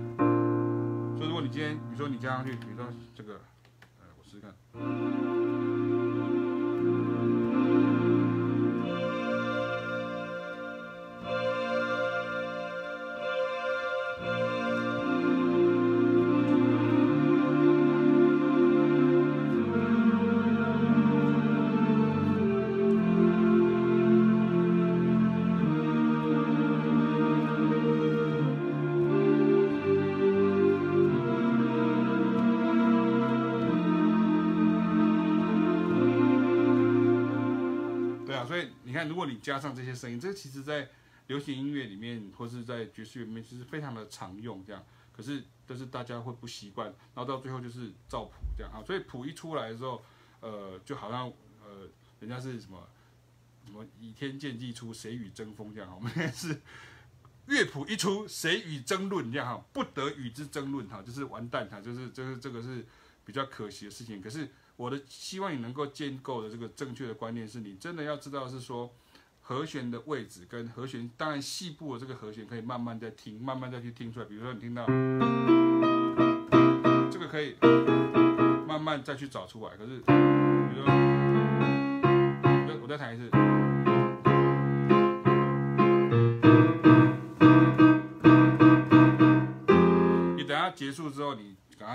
所以如果你今天，比如说你加上去，比如说这个，呃，我试试看。加上这些声音，这其实，在流行音乐里面，或是在爵士乐里面，其实非常的常用。这样，可是但是大家会不习惯，然后到最后就是照谱这样啊。所以谱一出来的时候，呃，就好像呃，人家是什么什么倚天剑祭出，谁与争锋这样。我们现在是乐谱一出，谁与争论这样哈，不得与之争论哈，就是完蛋哈，就是就是这个是比较可惜的事情。可是。我的希望你能够建构的这个正确的观念是，你真的要知道是说和弦的位置跟和弦，当然细部的这个和弦可以慢慢再听，慢慢再去听出来。比如说你听到这个可以慢慢再去找出来。可是，比如说，我再弹一次，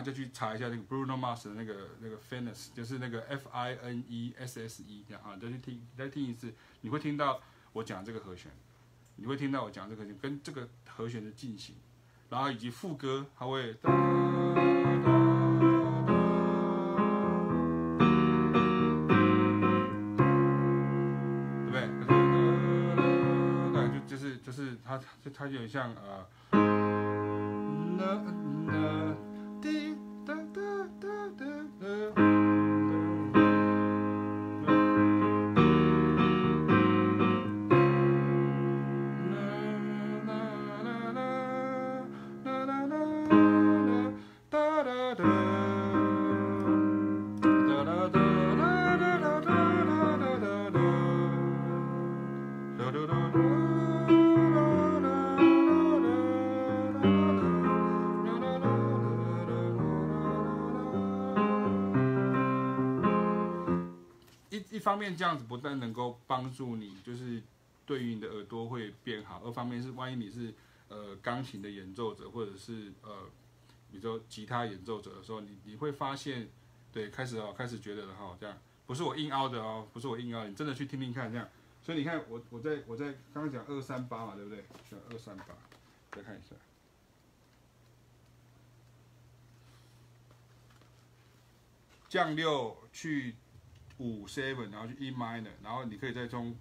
后就去查一下那个 Bruno Mars 的那个那个 Finesse，就是那个 F I N E S S E 这样啊，再去听再听一次，你会听到我讲这个和弦，你会听到我讲这个和弦跟这个和弦的进行，然后以及副歌，它会，对不对？就是就是它它有点像呃。一方面这样子不但能够帮助你，就是对于你的耳朵会变好；二方面是，万一你是呃钢琴的演奏者，或者是呃，比如说吉他演奏者的时候，你你会发现，对，开始哦，开始觉得哈，这样不是我硬凹的哦，不是我硬凹，你真的去听听看这样。所以你看，我我在我在刚刚讲二三八嘛，对不对？选二三八，再看一下，降六去。五 seven，然后去 E minor，然后你可以再从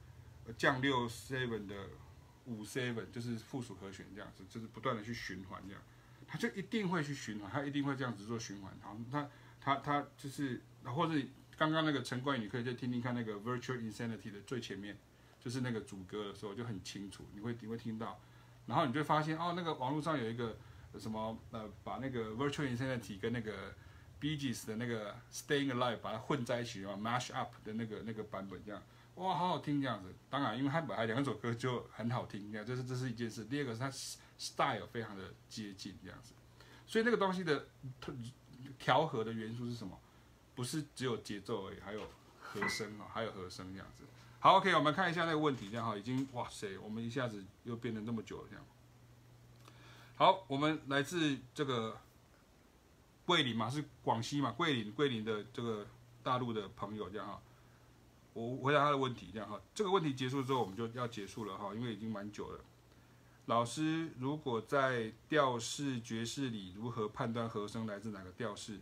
降六 seven 的五 seven，就是附属和弦这样子，就是不断的去循环这样，它就一定会去循环，它一定会这样子做循环。然后它它它就是，或者刚刚那个陈冠宇，你可以再听听看那个 Virtual Insanity 的最前面，就是那个主歌的时候就很清楚，你会你会听到，然后你就发现哦，那个网络上有一个什么呃，把那个 Virtual Insanity 跟那个 Bee Gees 的那个 Staying Alive 把它混在一起嘛，Mash Up 的那个那个版本这样，哇，好好听这样子。当然，因为它本来两首歌就很好听，这样这是这是一件事。第二个是它 style 非常的接近这样子，所以那个东西的调和的元素是什么？不是只有节奏而已，还有和声啊，还有和声这样子。好，OK，我们看一下那个问题，这样哈，已经哇塞，我们一下子又变得那么久了这样。好，我们来自这个桂林嘛，是广西嘛，桂林桂林的这个大陆的朋友这样哈。我回答他的问题这样哈，这个问题结束之后我们就要结束了哈，因为已经蛮久了。老师，如果在调式爵士里，如何判断和声来自哪个调式？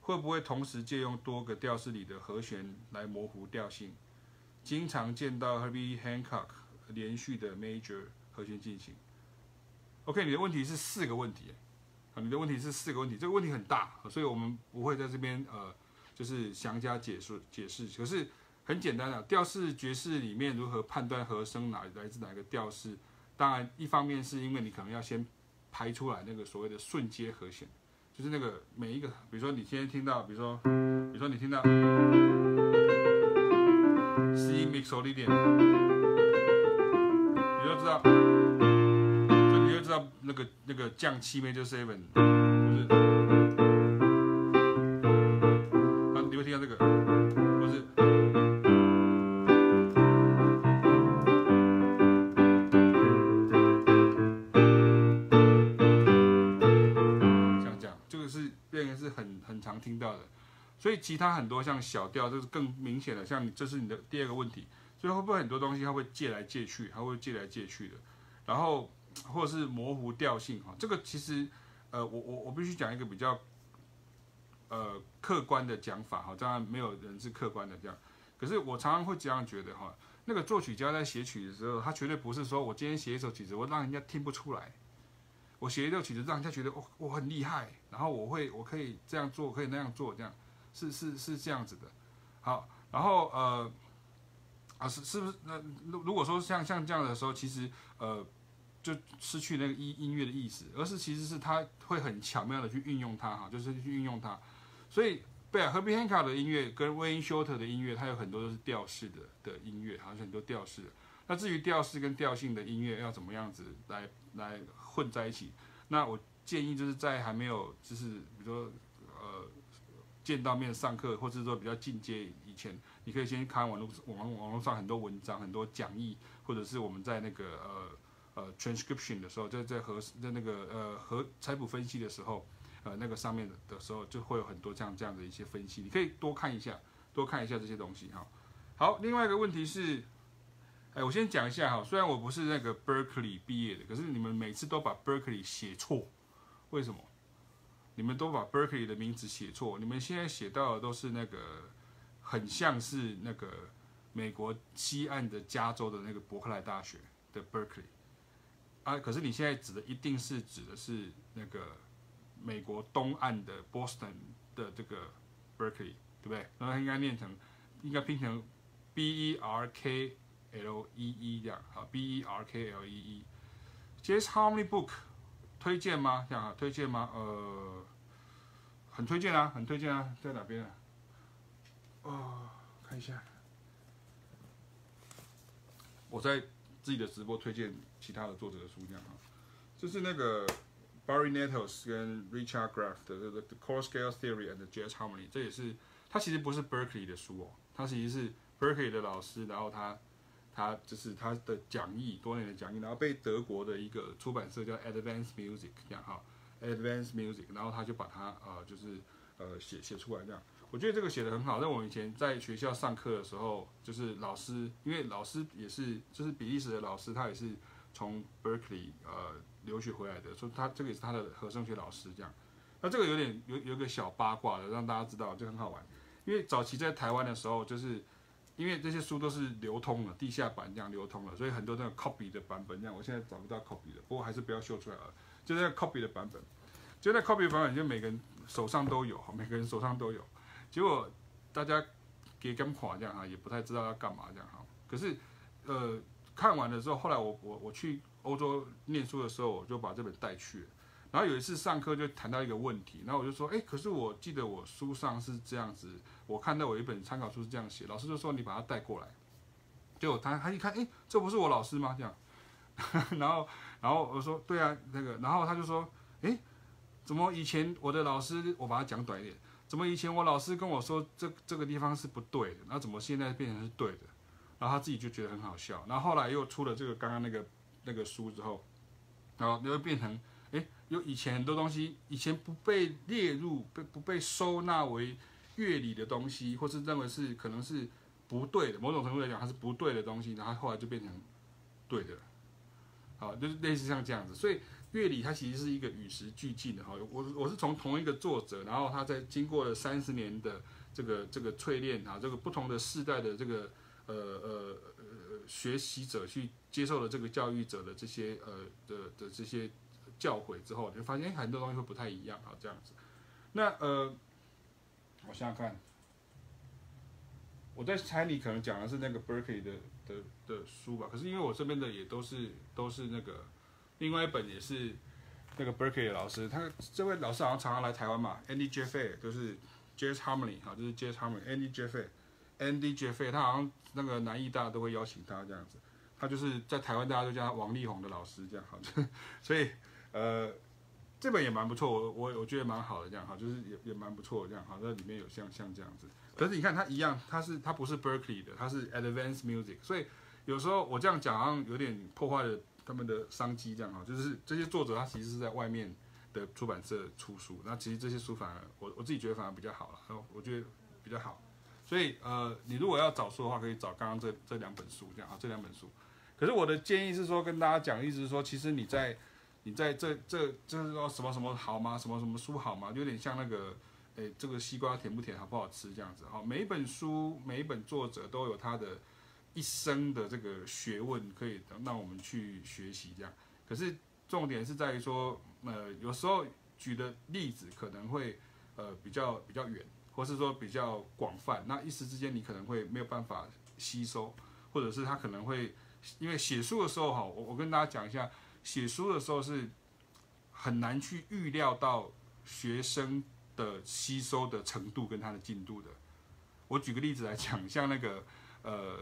会不会同时借用多个调式里的和弦来模糊调性？经常见到 Herbie Hancock 连续的 major 和弦进行。OK，你的问题是四个问题，你的问题是四个问题，这个问题很大，所以我们不会在这边呃，就是详加解释解释。可是很简单的，调式爵士里面如何判断和声哪来自哪个调式？当然，一方面是因为你可能要先排出来那个所谓的顺阶和弦。就是那个每一个，比如说你今天听到，比如说，比如说你听到 C mixolydian，你就知道，那个那个降七 major seven，不是，啊，你会听到这个？是。很很常。听到的，所以其他很多像小调，就是更明显的，像这是你的第二个问题，所以会不会很多东西它会借来借去，它会借来借去的，然后或者是模糊调性哈，这个其实呃，我我我必须讲一个比较呃客观的讲法哈，当然没有人是客观的这样，可是我常常会这样觉得哈，那个作曲家在写曲的时候，他绝对不是说我今天写一首曲子，我让人家听不出来。我写一首曲子，让人家觉得我我很厉害，然后我会我可以这样做，可以那样做，这样是是是这样子的。好，然后呃啊是是不是那如果说像像这样的时候，其实呃就失去那个音音乐的意思，而是其实是他会很巧妙的去运用它哈，就是去运用它。所以对啊，Herbie Hancock 的音乐跟 Wayne Shorter 的音乐，它有很多都是调式的的音乐，好像很多调式的。那至于调式跟调性的音乐要怎么样子来来。混在一起，那我建议就是在还没有就是比如说呃见到面上课，或者说比较进阶以前，你可以先看网络网网络上很多文章、很多讲义，或者是我们在那个呃呃 transcription 的时候，在在和在那个呃和采谱分析的时候，呃那个上面的的时候，就会有很多这样这样的一些分析，你可以多看一下，多看一下这些东西哈。好，另外一个问题是。哎，我先讲一下哈，虽然我不是那个 Berkeley 毕业的，可是你们每次都把 Berkeley 写错，为什么？你们都把 Berkeley 的名字写错，你们现在写到的都是那个很像是那个美国西岸的加州的那个伯克莱大学的 Berkeley 啊，可是你现在指的一定是指的是那个美国东岸的 Boston 的这个 Berkeley，对不对？那应该念成，应该拼成 B E R K。L E E 这样啊，B E R K L E E，Jazz Harmony Book 推荐吗？这样啊，推荐吗？呃，很推荐啊，很推荐啊，在哪边啊？哦，看一下，我在自己的直播推荐其他的作者的书，这样啊，就是那个 Barry Nettles 跟 Richard Graff 的这个 The Core Scale Theory and the Jazz Harmony，这也是他其实不是 Berkeley 的书哦，他其实是 Berkeley 的老师，然后他。他就是他的讲义，多年的讲义，然后被德国的一个出版社叫 Advanced Music 这样哈，Advanced Music，然后他就把它呃就是呃写写出来这样。我觉得这个写得很好。在我们以前在学校上课的时候，就是老师，因为老师也是就是比利时的老师，他也是从 Berkeley 呃留学回来的，所以他这个也是他的和声学老师这样。那这个有点有有个小八卦的，让大家知道就很好玩。因为早期在台湾的时候，就是。因为这些书都是流通的，地下版这样流通了，所以很多那个 copy 的版本这样，我现在找不到 copy 的，不过还是不要秀出来了。就那个 copy 的版本，就那 copy 的版本，就每个人手上都有，每个人手上都有。结果大家给跟垮这样哈，也不太知道要干嘛这样哈。可是呃看完了之后，后来我我我去欧洲念书的时候，我就把这本带去了。然后有一次上课就谈到一个问题，然后我就说，哎，可是我记得我书上是这样子，我看到我一本参考书是这样写，老师就说你把它带过来。结果他他一看，哎，这不是我老师吗？这样，[LAUGHS] 然后然后我说，对啊，那个，然后他就说，哎，怎么以前我的老师，我把它讲短一点，怎么以前我老师跟我说这这个地方是不对的，那怎么现在变成是对的？然后他自己就觉得很好笑。然后后来又出了这个刚刚那个那个书之后，然后又变成。哎有以前很多东西，以前不被列入、被不被收纳为乐理的东西，或是认为是可能是不对的，某种程度来讲它是不对的东西，然后后来就变成对的。好，就是类似像这样子。所以乐理它其实是一个与时俱进的哈。我我是从同一个作者，然后他在经过了三十年的这个这个淬炼啊，这个不同的世代的这个呃呃呃学习者去接受了这个教育者的这些呃的的这些。教诲之后，你就发现很多东西会不太一样啊，这样子。那呃，我想想看，我在猜你可能讲的是那个 Berkeley 的的的书吧？可是因为我这边的也都是都是那个，另外一本也是那个 Berkeley 的老师，他这位老师好像常常来台湾嘛，Andy Jaffee 就是 Jazz Harmony 哈，就是 Jazz Harmony，Andy Andy Jaffe，他好像那个南艺大都会邀请他这样子，他就是在台湾大家都叫他王力宏的老师这样好，所以。呃，这本也蛮不错，我我我觉得蛮好的，这样哈，就是也也蛮不错的这样哈，那里面有像像这样子，可是你看它一样，它是它不是 Berkeley 的，它是 Advanced Music，所以有时候我这样讲好像有点破坏了他们的商机，这样哈，就是这些作者他其实是在外面的出版社出书，那其实这些书反而我我自己觉得反而比较好了，我觉得比较好，所以呃，你如果要找书的话，可以找刚刚这这两本书这样啊，这两本书，可是我的建议是说跟大家讲，意思是说其实你在。你在这这就是说什么什么好吗？什么什么书好吗？有点像那个，诶，这个西瓜甜不甜，好不好吃这样子哈。每一本书，每一本作者都有他的一生的这个学问，可以让我们去学习这样。可是重点是在于说，呃，有时候举的例子可能会呃比较比较远，或是说比较广泛，那一时之间你可能会没有办法吸收，或者是他可能会因为写书的时候哈，我我跟大家讲一下。写书的时候是很难去预料到学生的吸收的程度跟他的进度的。我举个例子来讲，像那个呃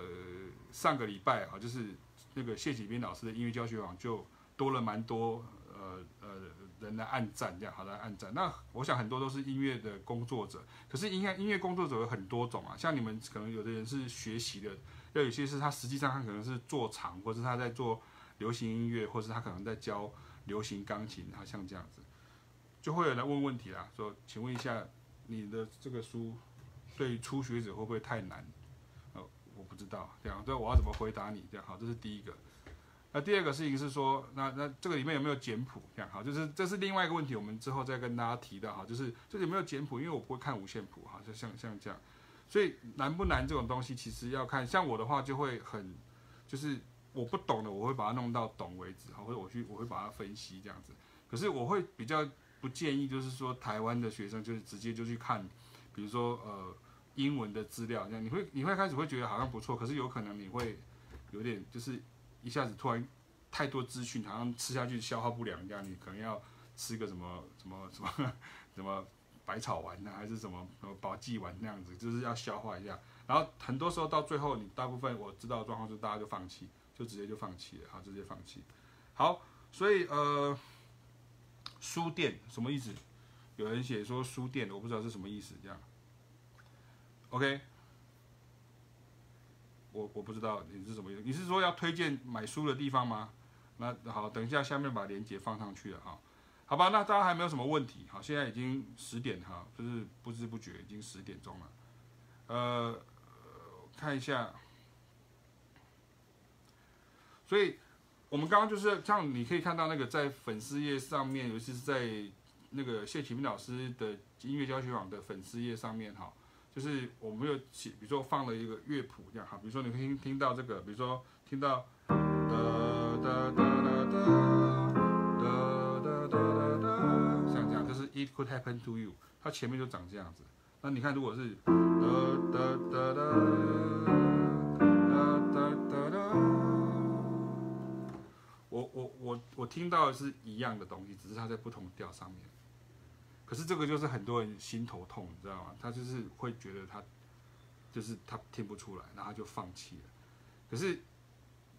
上个礼拜啊，就是那个谢启斌老师的音乐教学网就多了蛮多呃呃人来按赞，这样好来按赞。那我想很多都是音乐的工作者，可是音乐音乐工作者有很多种啊，像你们可能有的人是学习的，要有些是他实际上他可能是做场，或是他在做。流行音乐，或是他可能在教流行钢琴，他像这样子，就会有人问问题啦，说，请问一下，你的这个书对初学者会不会太难？呃，我不知道，这样，这我要怎么回答你？这样好，这是第一个。那第二个事情是说，那那这个里面有没有简谱？这样好，就是这是另外一个问题，我们之后再跟大家提到哈，就是这里没有简谱，因为我不会看五线谱哈，就像像这样，所以难不难这种东西，其实要看，像我的话就会很，就是。我不懂的，我会把它弄到懂为止，或者我去我会把它分析这样子。可是我会比较不建议，就是说台湾的学生就是直接就去看，比如说呃英文的资料这样，你会你会开始会觉得好像不错，可是有可能你会有点就是一下子突然太多资讯，好像吃下去消化不良这样，你可能要吃个什么什么什么 [LAUGHS] 什么百草丸呐，还是什么什么保济丸那样子，就是要消化一下。然后很多时候到最后，你大部分我知道的状况是大家就放弃。就直接就放弃了，好，直接放弃。好，所以呃，书店什么意思？有人写说书店，我不知道是什么意思，这样。OK，我我不知道你是什么意思，你是说要推荐买书的地方吗？那好，等一下下面把链接放上去了哈。好吧，那大家还没有什么问题？好，现在已经十点哈，就是不知不觉已经十点钟了。呃，看一下。所以，我们刚刚就是像你可以看到那个在粉丝页上面，尤其是在那个谢启明老师的音乐教学网的粉丝页上面哈，就是我们有写，比如说放了一个乐谱这样哈，比如说你可以听听到这个，比如说听到哒哒哒哒哒哒哒哒哒，像这样，就是 It could happen to you，它前面就长这样子，那你看，如果是哒哒哒哒哒哒哒哒，我我我我听到的是一样的东西，只是它在不同调上面。可是这个就是很多人心头痛，你知道吗？他就是会觉得他就是他听不出来，然后他就放弃了。可是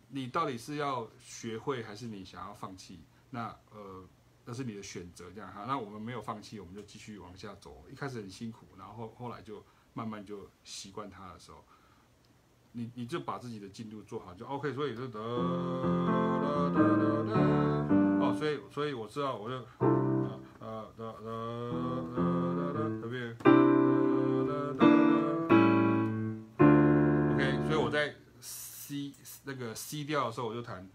你到底是要学会，还是你想要放弃？那呃，那是你的选择，这样哈。那我们没有放弃，我们就继续往下走。一开始很辛苦，然后后来就慢慢就习惯它的时候，你你就把自己的进度做好就 OK。所以就得哦，所以所以我知道，我就呃呃得得得得这边 OK。所以我在 C 那个 C 调的时候，我就弹。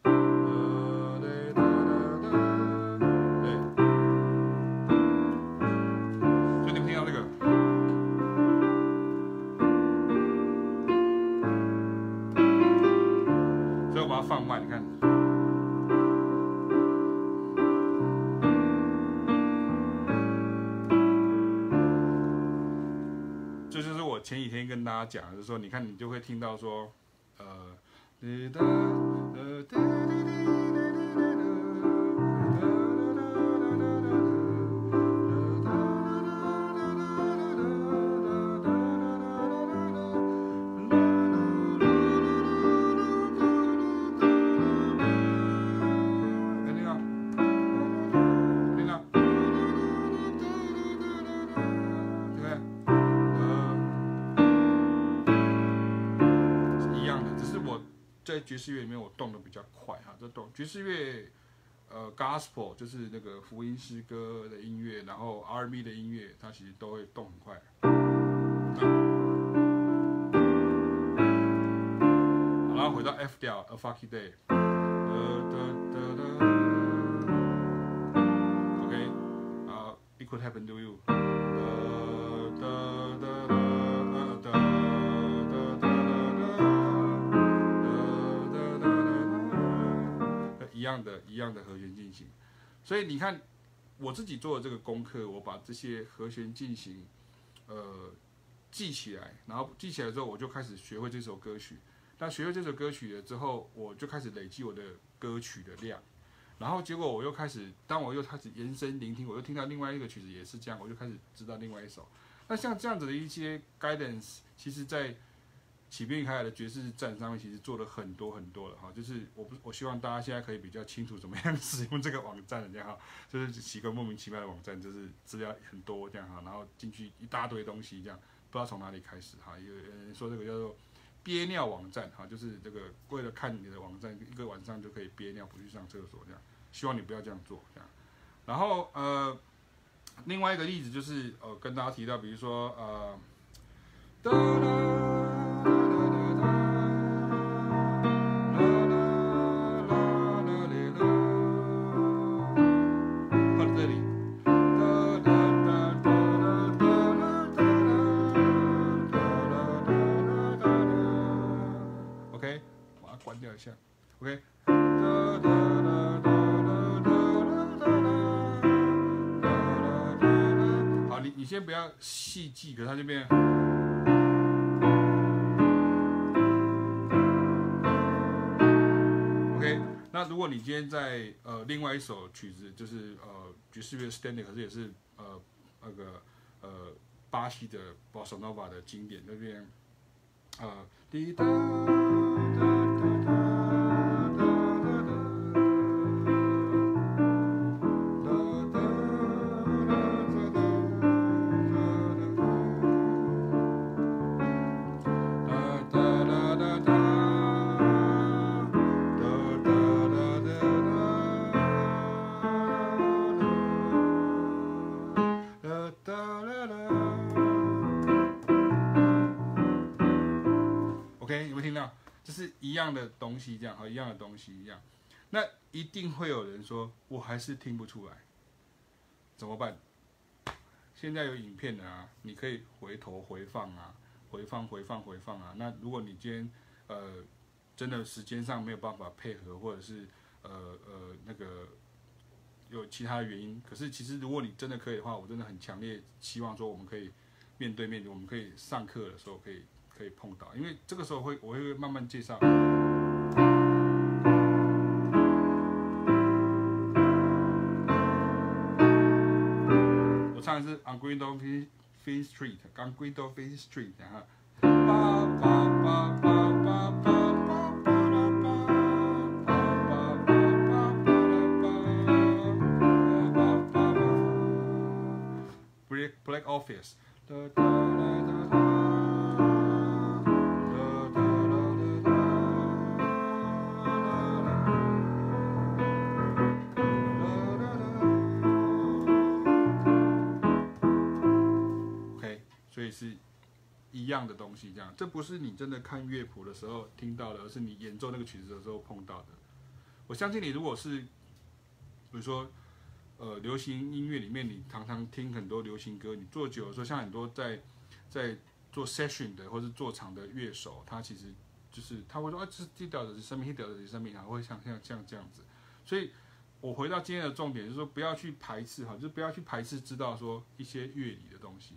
他讲，就是说，你看，你就会听到说，呃。比较快哈，这动爵士乐，呃，gospel 就是那个福音诗歌的音乐，然后 R&B 的音乐，它其实都会动很快。好，然后回到 F 调，A Funky Day。OK，啊，It could happen to you。一样的，一样的和弦进行，所以你看，我自己做的这个功课，我把这些和弦进行，呃，记起来，然后记起来之后，我就开始学会这首歌曲。那学会这首歌曲了之后，我就开始累积我的歌曲的量，然后结果我又开始，当我又开始延伸聆听，我又听到另外一个曲子也是这样，我就开始知道另外一首。那像这样子的一些 guidance，其实在。起变开来的爵士站上面其实做了很多很多了哈，就是我不我希望大家现在可以比较清楚怎么样 [LAUGHS] 使用这个网站这样哈，就是几个莫名其妙的网站，就是资料很多这样哈，然后进去一大堆东西这样，不知道从哪里开始哈，有人说这个叫做憋尿网站哈，就是这个为了看你的网站一个晚上就可以憋尿不去上厕所这样，希望你不要这样做这样，然后呃另外一个例子就是呃跟大家提到，比如说呃。另外一首曲子，就是呃爵士乐 Standing 可是也是呃那个呃巴西的 Bossa Nova 的经典那边，呃滴答和一样的东西一样，那一定会有人说，我还是听不出来，怎么办？现在有影片的啊，你可以回头回放啊，回放回放回放啊。那如果你今天呃真的时间上没有办法配合，或者是呃呃那个有其他的原因，可是其实如果你真的可以的话，我真的很强烈希望说我们可以面对面，我们可以上课的时候可以可以碰到，因为这个时候会我会慢慢介绍。我唱的是 On Gwendolen Street，On Gwendolen Street，然后。Black Office。 这不是你真的看乐谱的时候听到的，而是你演奏那个曲子的时候碰到的。我相信你，如果是，比如说。呃，流行音乐里面，你常常听很多流行歌。你做久的时候，像很多在在做 session 的或者做场的乐手，他其实就是他会说啊，这是 D 调的，是什么 E 调的，是什么啊，会像像像这样子。所以，我回到今天的重点，就是说不要去排斥哈，就是不要去排斥知道说一些乐理的东西。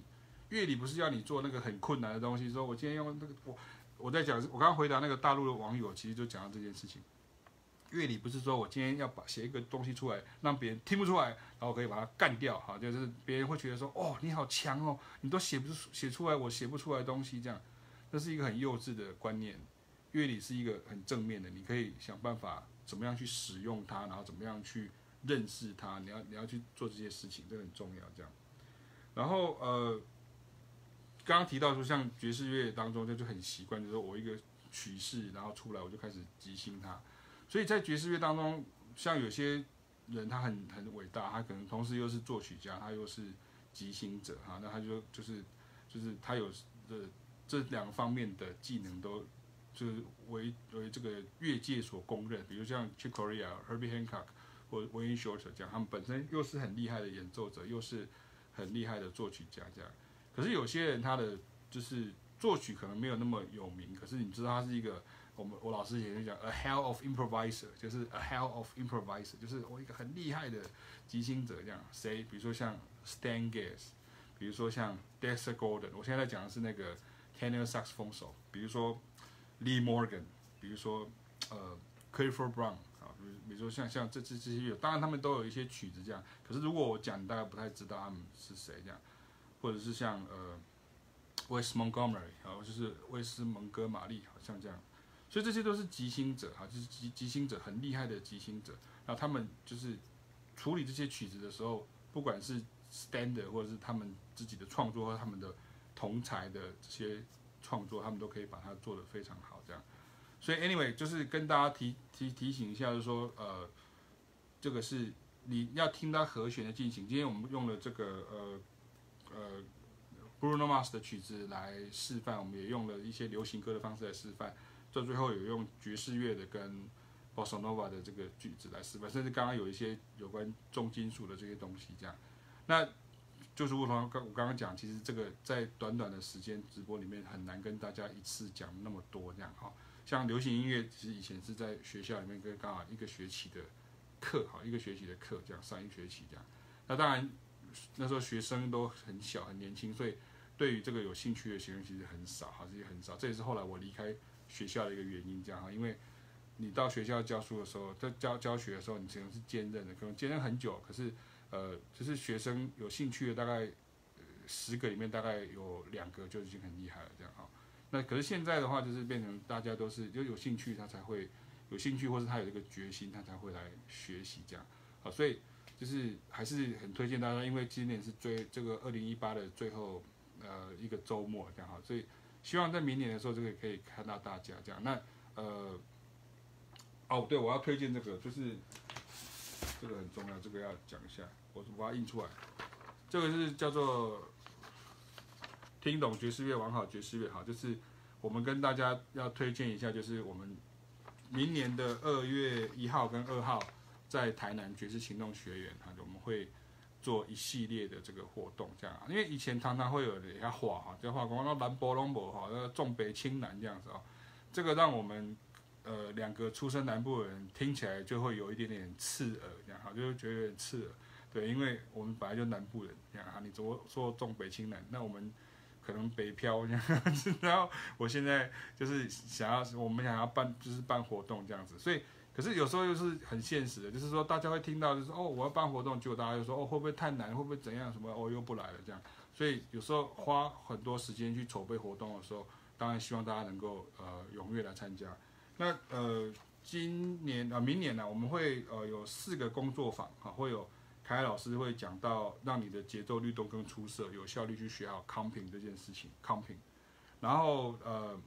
乐理不是要你做那个很困难的东西。说我今天用那个我我在讲，我刚刚回答那个大陆的网友，其实就讲到这件事情。乐理不是说我今天要把写一个东西出来，让别人听不出来，然后我可以把它干掉，哈，就是别人会觉得说，哦，你好强哦，你都写不出写出来我写不出来的东西，这样，这是一个很幼稚的观念。乐理是一个很正面的，你可以想办法怎么样去使用它，然后怎么样去认识它，你要你要去做这些事情，这很重要，这样。然后呃，刚刚提到说，像爵士乐当中，就就很习惯，就是说我一个曲式，然后出来我就开始即兴它。所以在爵士乐当中，像有些人他很很伟大，他可能同时又是作曲家，他又是即兴者哈，那他就就是就是他有这这两方面的技能都就是为为这个乐界所公认。比如像 Chick Corea、Herbie Hancock 或 Wayne Shorter 这样，他们本身又是很厉害的演奏者，又是很厉害的作曲家这样。可是有些人他的就是作曲可能没有那么有名，可是你知道他是一个。我们我老师也就讲，a hell of improviser，就是 a hell of improviser，就是我一个很厉害的即兴者这样。谁？比如说像 Stan Getz，比如说像 Dexter Gordon，我现在讲的是那个 tenor saxophone 手，比如说 Lee Morgan，比如说呃 Clifford Brown 啊，比如比如说像像这这这些乐，当然他们都有一些曲子这样。可是如果我讲，大家不太知道他们是谁这样，或者是像呃 Wes Montgomery，啊，就是威斯蒙哥马利，好像这样。所以这些都是即兴者哈，就是即即兴者很厉害的即兴者。然后他们就是处理这些曲子的时候，不管是 standard 或者是他们自己的创作和他们的同才的这些创作，他们都可以把它做得非常好。这样，所以 anyway 就是跟大家提提提醒一下，就是说呃，这个是你要听它和弦的进行。今天我们用了这个呃呃 Bruno Mars 的曲子来示范，我们也用了一些流行歌的方式来示范。到最后有用爵士乐的跟 Bossa Nova 的这个句子来示范，甚至刚刚有一些有关重金属的这些东西，这样，那就是如同刚我刚刚讲，其实这个在短短的时间直播里面很难跟大家一次讲那么多，这样哈。像流行音乐，其实以前是在学校里面跟刚好一个学期的课，哈，一个学期的课这样上一学期这样。那当然那时候学生都很小很年轻，所以对于这个有兴趣的学生其实很少，哈，其实很少。这也是后来我离开。学校的一个原因，这样哈，因为你到学校教书的时候，在教教学的时候，你只能是兼任的，可能兼任很久，可是呃，就是学生有兴趣的，大概十个里面大概有两个就已经很厉害了，这样哈。那可是现在的话，就是变成大家都是就有兴趣，他才会有兴趣，或是他有这个决心，他才会来学习这样。好，所以就是还是很推荐大家，因为今年是最这个二零一八的最后呃一个周末这样哈，所以。希望在明年的时候，这个可以看到大家这样。那呃，哦，对，我要推荐这个，就是这个很重要，这个要讲一下。我我要印出来。这个是叫做听懂爵士乐，玩好爵士乐，好，就是我们跟大家要推荐一下，就是我们明年的二月一号跟二号在台南爵士行动学院，哈，我们会。做一系列的这个活动，这样，因为以前常常会有人家话哈，就话讲到南部拢无哈，那重北轻南这样子啊，这个让我们呃两个出身南部的人听起来就会有一点点刺耳，这样哈，就觉得有点刺耳，对，因为我们本来就南部人，这样哈，你说说重北轻南，那我们可能北漂这样子，然后我现在就是想要我们想要办就是办活动这样子，所以可是有时候又是很现实的，就是说大家会听到就是哦我要办活动，结果大家就说哦会不会太难，会不会怎样什么哦又不来了这样，所以有时候花很多时间去筹备活动的时候，当然希望大家能够呃踊跃来参加。那呃今年啊、明年呢、我们会呃有四个工作坊、啊、会有。凯老师会讲到让你的节奏律动更出色，有效率去学好 comping 这件事情 comping，然后呃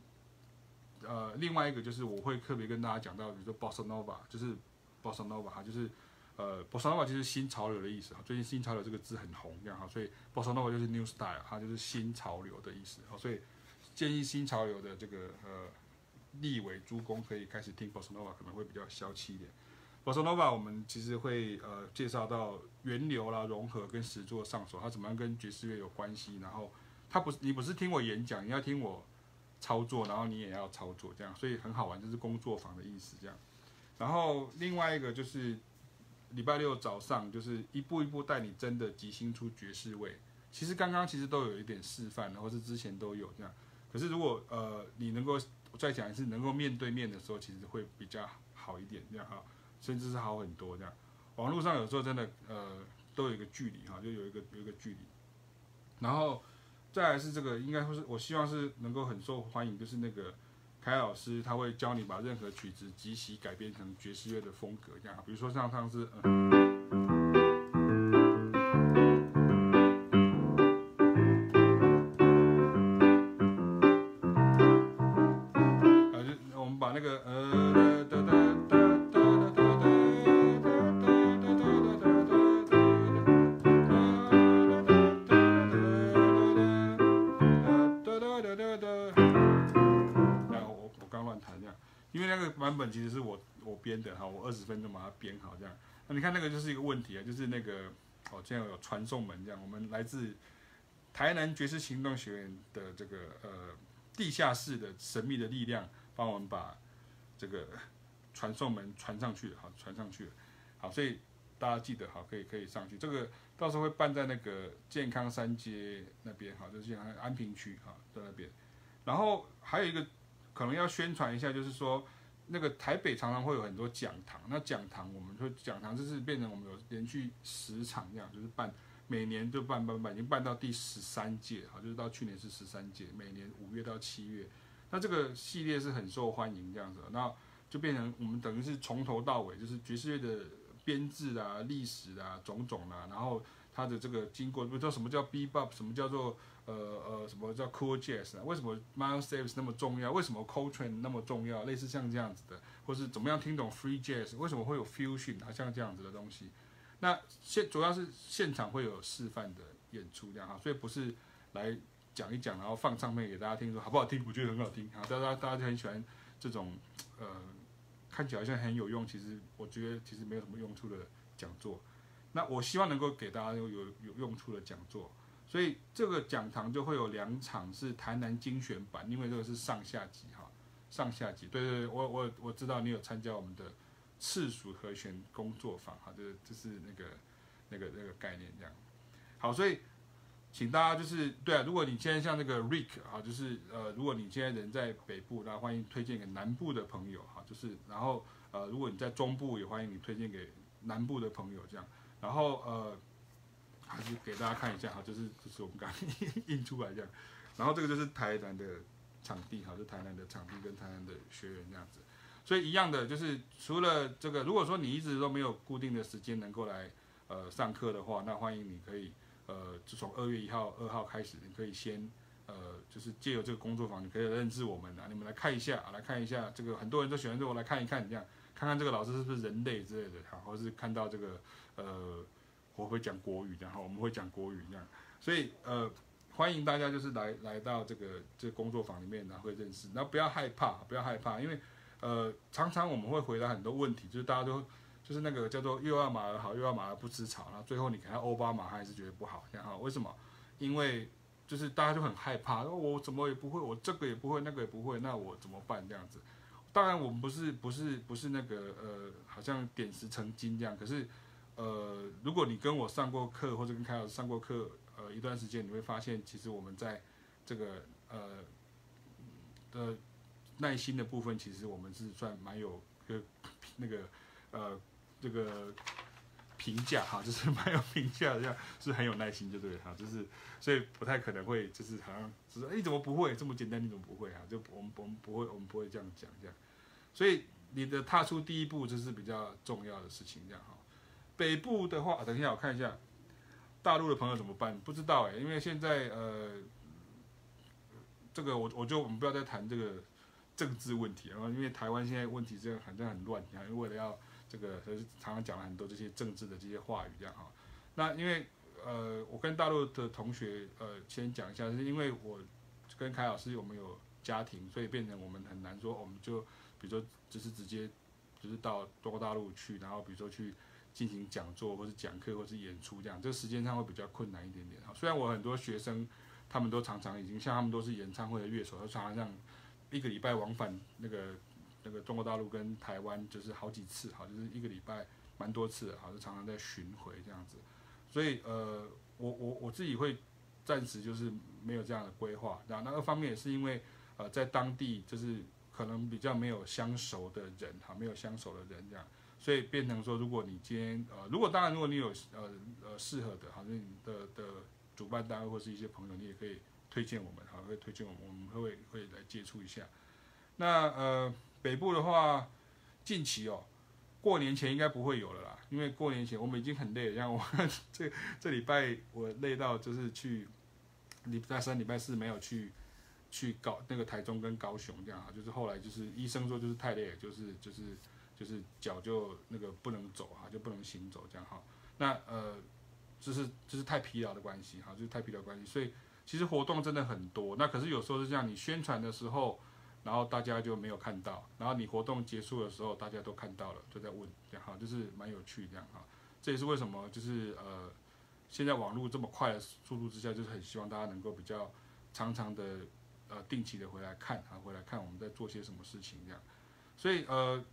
呃另外一个就是我会特别跟大家讲到，比如说 bossa nova，就是 bossa nova 哈，就是呃 bossa nova 就是新潮流的意思哈，最近新潮流这个字很红这样哈，所以 bossa nova 就是 new style，它就是新潮流的意思哈，所以建议新潮流的这个呃立委诸公可以开始听 bossa nova，可能会比较消气一点。Bossa Nova 我们其实会呃介绍到源流啦、融合跟实作上手，它怎么样跟爵士乐有关系。然后它不是你不是听我演讲，你要听我操作，然后你也要操作这样，所以很好玩，就是工作坊的意思这样。然后另外一个就是礼拜六早上就是一步一步带你真的即兴出爵士味。其实刚刚其实都有一点示范，或是之前都有这样。可是如果呃你能够再讲一次，能够面对面的时候，其实会比较好一点这样哈。甚至是好很多这样，网络上有时候真的呃都有一个距离哈，就有一个有一个距离。然后再来是这个，应该会是我希望是能够很受欢迎，就是那个凯老师他会教你把任何曲子即席改编成爵士乐的风格这样，比如说像上次。嗯编的哈，我二十分钟把它编好这样。那你看那个就是一个问题啊，就是那个哦，这样有传送门这样，我们来自台南爵士行动学院的这个呃地下室的神秘的力量，帮我们把这个传送门传上去，好传上去了，好，所以大家记得好，可以可以上去。这个到时候会办在那个健康三街那边，好，就是安安平区哈，在那边。然后还有一个可能要宣传一下，就是说。那个台北常常会有很多讲堂，那讲堂我们说讲堂就是变成我们有连续十场这样，就是办每年就办办办，已经办到第十三届，好，就是到去年是十三届，每年五月到七月，那这个系列是很受欢迎这样子，那就变成我们等于是从头到尾就是爵士乐的编制啊、历史啊、种种啊，然后它的这个经过，不知道什么叫 bebop，什么叫做。呃呃，什么叫 cool jazz 啊？为什么 Miles Davis 那么重要？为什么 Coltrane 那么重要？类似像这样子的，或是怎么样听懂 free jazz？为什么会有 fusion 啊？像这样子的东西，那现主要是现场会有示范的演出这样哈，所以不是来讲一讲，然后放唱片给大家听说好不好听？我觉得很好听啊，大家大家就很喜欢这种呃看起来好像很有用，其实我觉得其实没有什么用处的讲座。那我希望能够给大家有有有用处的讲座。所以这个讲堂就会有两场是台南精选版，因为这个是上下集哈，上下集。对对对，我我我知道你有参加我们的次属和弦工作坊哈，这这是那个那个那个概念这样。好，所以请大家就是对啊，如果你现在像那个 Rick 啊，就是呃，如果你现在人在北部，那欢迎推荐给南部的朋友哈，就是然后呃，如果你在中部，也欢迎你推荐给南部的朋友这样，然后呃。还是给大家看一下哈，就是就是我们刚印出来这样，然后这个就是台南的场地哈，是台南的场地跟台南的学员这样子，所以一样的就是除了这个，如果说你一直都没有固定的时间能够来呃上课的话，那欢迎你可以呃就从二月一号、二号开始，你可以先呃就是借由这个工作坊，你可以认识我们啊，你们来看一下，来看一下这个很多人都喜欢说我来看一看这样，看看这个老师是不是人类之类的哈，或是看到这个呃。我会讲国语，然后我们会讲国语这样，所以呃，欢迎大家就是来来到这个这工作坊里面，然后会认识，然后不要害怕，不要害怕，因为呃，常常我们会回答很多问题，就是大家都就是那个叫做又要马儿好，又要马儿不吃草，然后最后你给他欧巴马，他还是觉得不好，这样哈，为什么？因为就是大家就很害怕，我怎么也不会，我这个也不会，那个也不会，那我怎么办？这样子，当然我们不是不是不是那个呃，好像点石成金这样，可是。呃，如果你跟我上过课，或者跟凯老师上过课，呃，一段时间，你会发现，其实我们在这个呃的耐心的部分，其实我们是算蛮有个那个呃这个评价哈，就是蛮有评价，这样是很有耐心，就对了哈，就是所以不太可能会就是好像就是哎怎么不会这么简单，你怎么不会啊？就我们我们不会我们不会这样讲这样，所以你的踏出第一步这是比较重要的事情，这样哈。北部的话，等一下我看一下。大陆的朋友怎么办？不知道哎，因为现在呃，这个我我就我们不要再谈这个政治问题，然后因为台湾现在问题这样好像很乱，你看为了要这个，常常讲了很多这些政治的这些话语这样哈。那因为呃，我跟大陆的同学呃先讲一下，是因为我跟凯老师我们有家庭，所以变成我们很难说，我们就比如说就是直接就是到中国大陆去，然后比如说去。进行讲座，或是讲课，或是演出，这样这个时间上会比较困难一点点。虽然我很多学生，他们都常常已经像他们都是演唱会的乐手，都常常这样一个礼拜往返那个那个中国大陆跟台湾，就是好几次，哈，就是一个礼拜蛮多次，好，就常常在巡回这样子。所以呃，我我我自己会暂时就是没有这样的规划。然后那二方面也是因为呃，在当地就是可能比较没有相熟的人，哈，没有相熟的人这样。所以变成说，如果你今天呃，如果当然，如果你有呃呃适合的，好像你的的主办单位或是一些朋友，你也可以推荐我们，好，会推荐我们，我们会会来接触一下。那呃北部的话，近期哦，过年前应该不会有了啦，因为过年前我们已经很累了，像我 [LAUGHS] 这这礼拜我累到就是去礼拜三、礼拜四没有去去高那个台中跟高雄这样啊，就是后来就是医生说就是太累了，就是就是。就是脚就那个不能走哈，就不能行走这样哈。那呃，就是就是太疲劳的关系哈，就是太疲劳关系。所以其实活动真的很多。那可是有时候是这样，你宣传的时候，然后大家就没有看到，然后你活动结束的时候，大家都看到了，就在问这样哈，就是蛮有趣这样哈。这也是为什么就是呃，现在网络这么快的速度之下，就是很希望大家能够比较常常的呃定期的回来看啊，回来看我们在做些什么事情这样。所以呃。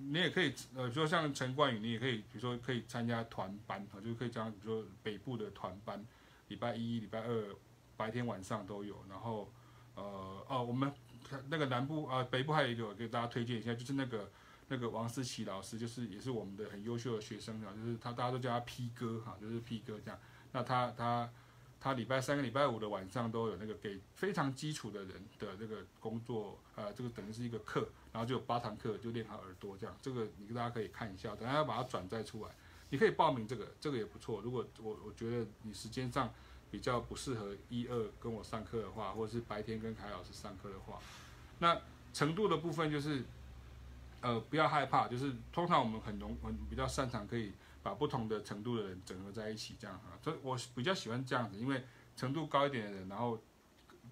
你也可以，呃，比如说像陈冠宇，你也可以，比如说可以参加团班啊，就是可以讲，比如说北部的团班，礼拜一、礼拜二白天晚上都有。然后，呃，哦，我们那个南部啊、北部还有一个给大家推荐一下，就是那个那个王思琪老师，就是也是我们的很优秀的学生啊，就是他大家都叫他 P 哥哈，就是 P 哥这样。那他他。他礼拜三跟礼拜五的晚上都有那个给非常基础的人的这个工作，呃，这个等于是一个课，然后就有八堂课就练好耳朵这样。这个你大家可以看一下，等下要把它转载出来，你可以报名这个，这个也不错。如果我我觉得你时间上比较不适合一二跟我上课的话，或者是白天跟凯老师上课的话，那程度的部分就是，呃，不要害怕，就是通常我们很容很比较擅长可以。把不同的程度的人整合在一起，这样哈，所以我比较喜欢这样子，因为程度高一点的人，然后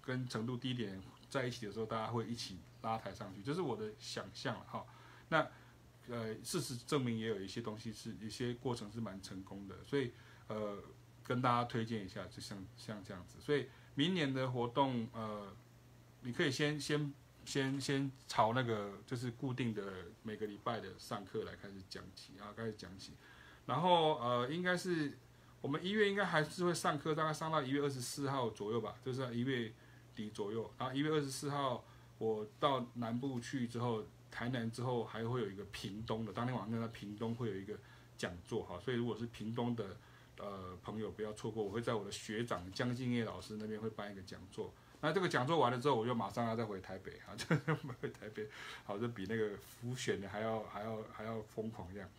跟程度低一点在一起的时候，大家会一起拉抬上去，这是我的想象哈。那呃，事实证明也有一些东西是一些过程是蛮成功的，所以呃，跟大家推荐一下，就像像这样子。所以明年的活动呃，你可以先先先先朝那个就是固定的每个礼拜的上课来开始讲起啊，开始讲起。然后呃，应该是我们一月应该还是会上课，大概上到一月二十四号左右吧，就是一月底左右。然后一月二十四号我到南部去之后，台南之后还会有一个屏东的，当天晚上在屏东会有一个讲座哈，所以如果是屏东的呃朋友不要错过，我会在我的学长江敬业老师那边会办一个讲座。那这个讲座完了之后，我就马上要再回台北啊，就回台北，好，就比那个浮选的还要还要还要疯狂这样。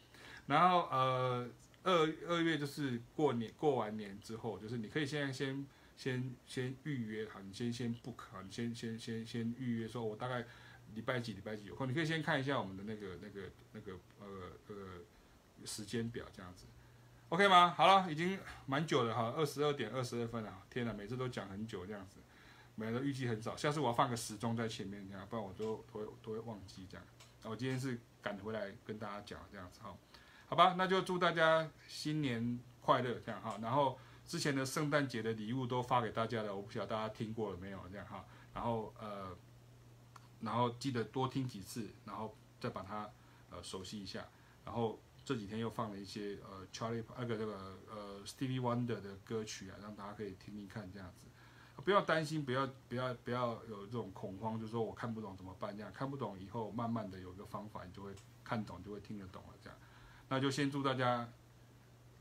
然后呃，二二月就是过年，过完年之后，就是你可以现在先先先预约好，你先先 book 好，你先先先先预约，说我大概礼拜几礼拜几有空，你可以先看一下我们的那个那个那个呃呃时间表这样子，OK 吗？好了，已经蛮久了哈，二十二点二十二分了，天哪，每次都讲很久这样子，每个预计很少，下次我要放个时钟在前面这样，不然我都都会都会忘记这样。我今天是赶回来跟大家讲这样子哈。好吧，那就祝大家新年快乐，这样哈。然后之前的圣诞节的礼物都发给大家了，我不晓得大家听过了没有，这样哈。然后呃，然后记得多听几次，然后再把它呃熟悉一下。然后这几天又放了一些呃 Charlie 那个这个呃 Stevie Wonder 的歌曲啊，让大家可以听听看这样子。不要担心，不要不要不要有这种恐慌，就是说我看不懂怎么办？这样看不懂以后，慢慢的有一个方法，你就会看懂，就会听得懂了。这样，那就先祝大家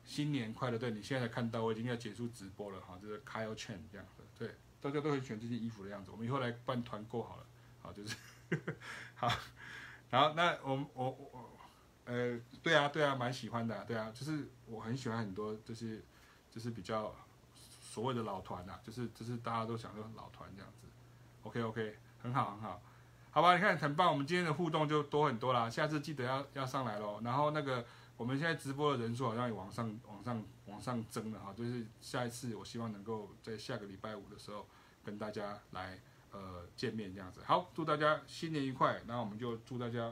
新年快乐。对，你现在才看到，我已经要结束直播了哈，就是 Kyle Chen 这样子。对，大家都很喜欢这件衣服的样子，我们以后来办团购好了。好，就是好，然后那我我我呃，对啊对啊，蛮喜欢的，对啊，就是我很喜欢很多，就是就是比较。所谓的老团呐、啊，就是就是大家都想说老团这样子，OK OK，很好很好，好吧，你看很棒，我们今天的互动就多很多啦，下次记得要要上来咯。然后那个我们现在直播的人数好像也往上往上往上增了哈，就是下一次我希望能够在下个礼拜五的时候跟大家来呃见面这样子。好，祝大家新年愉快，那我们就祝大家。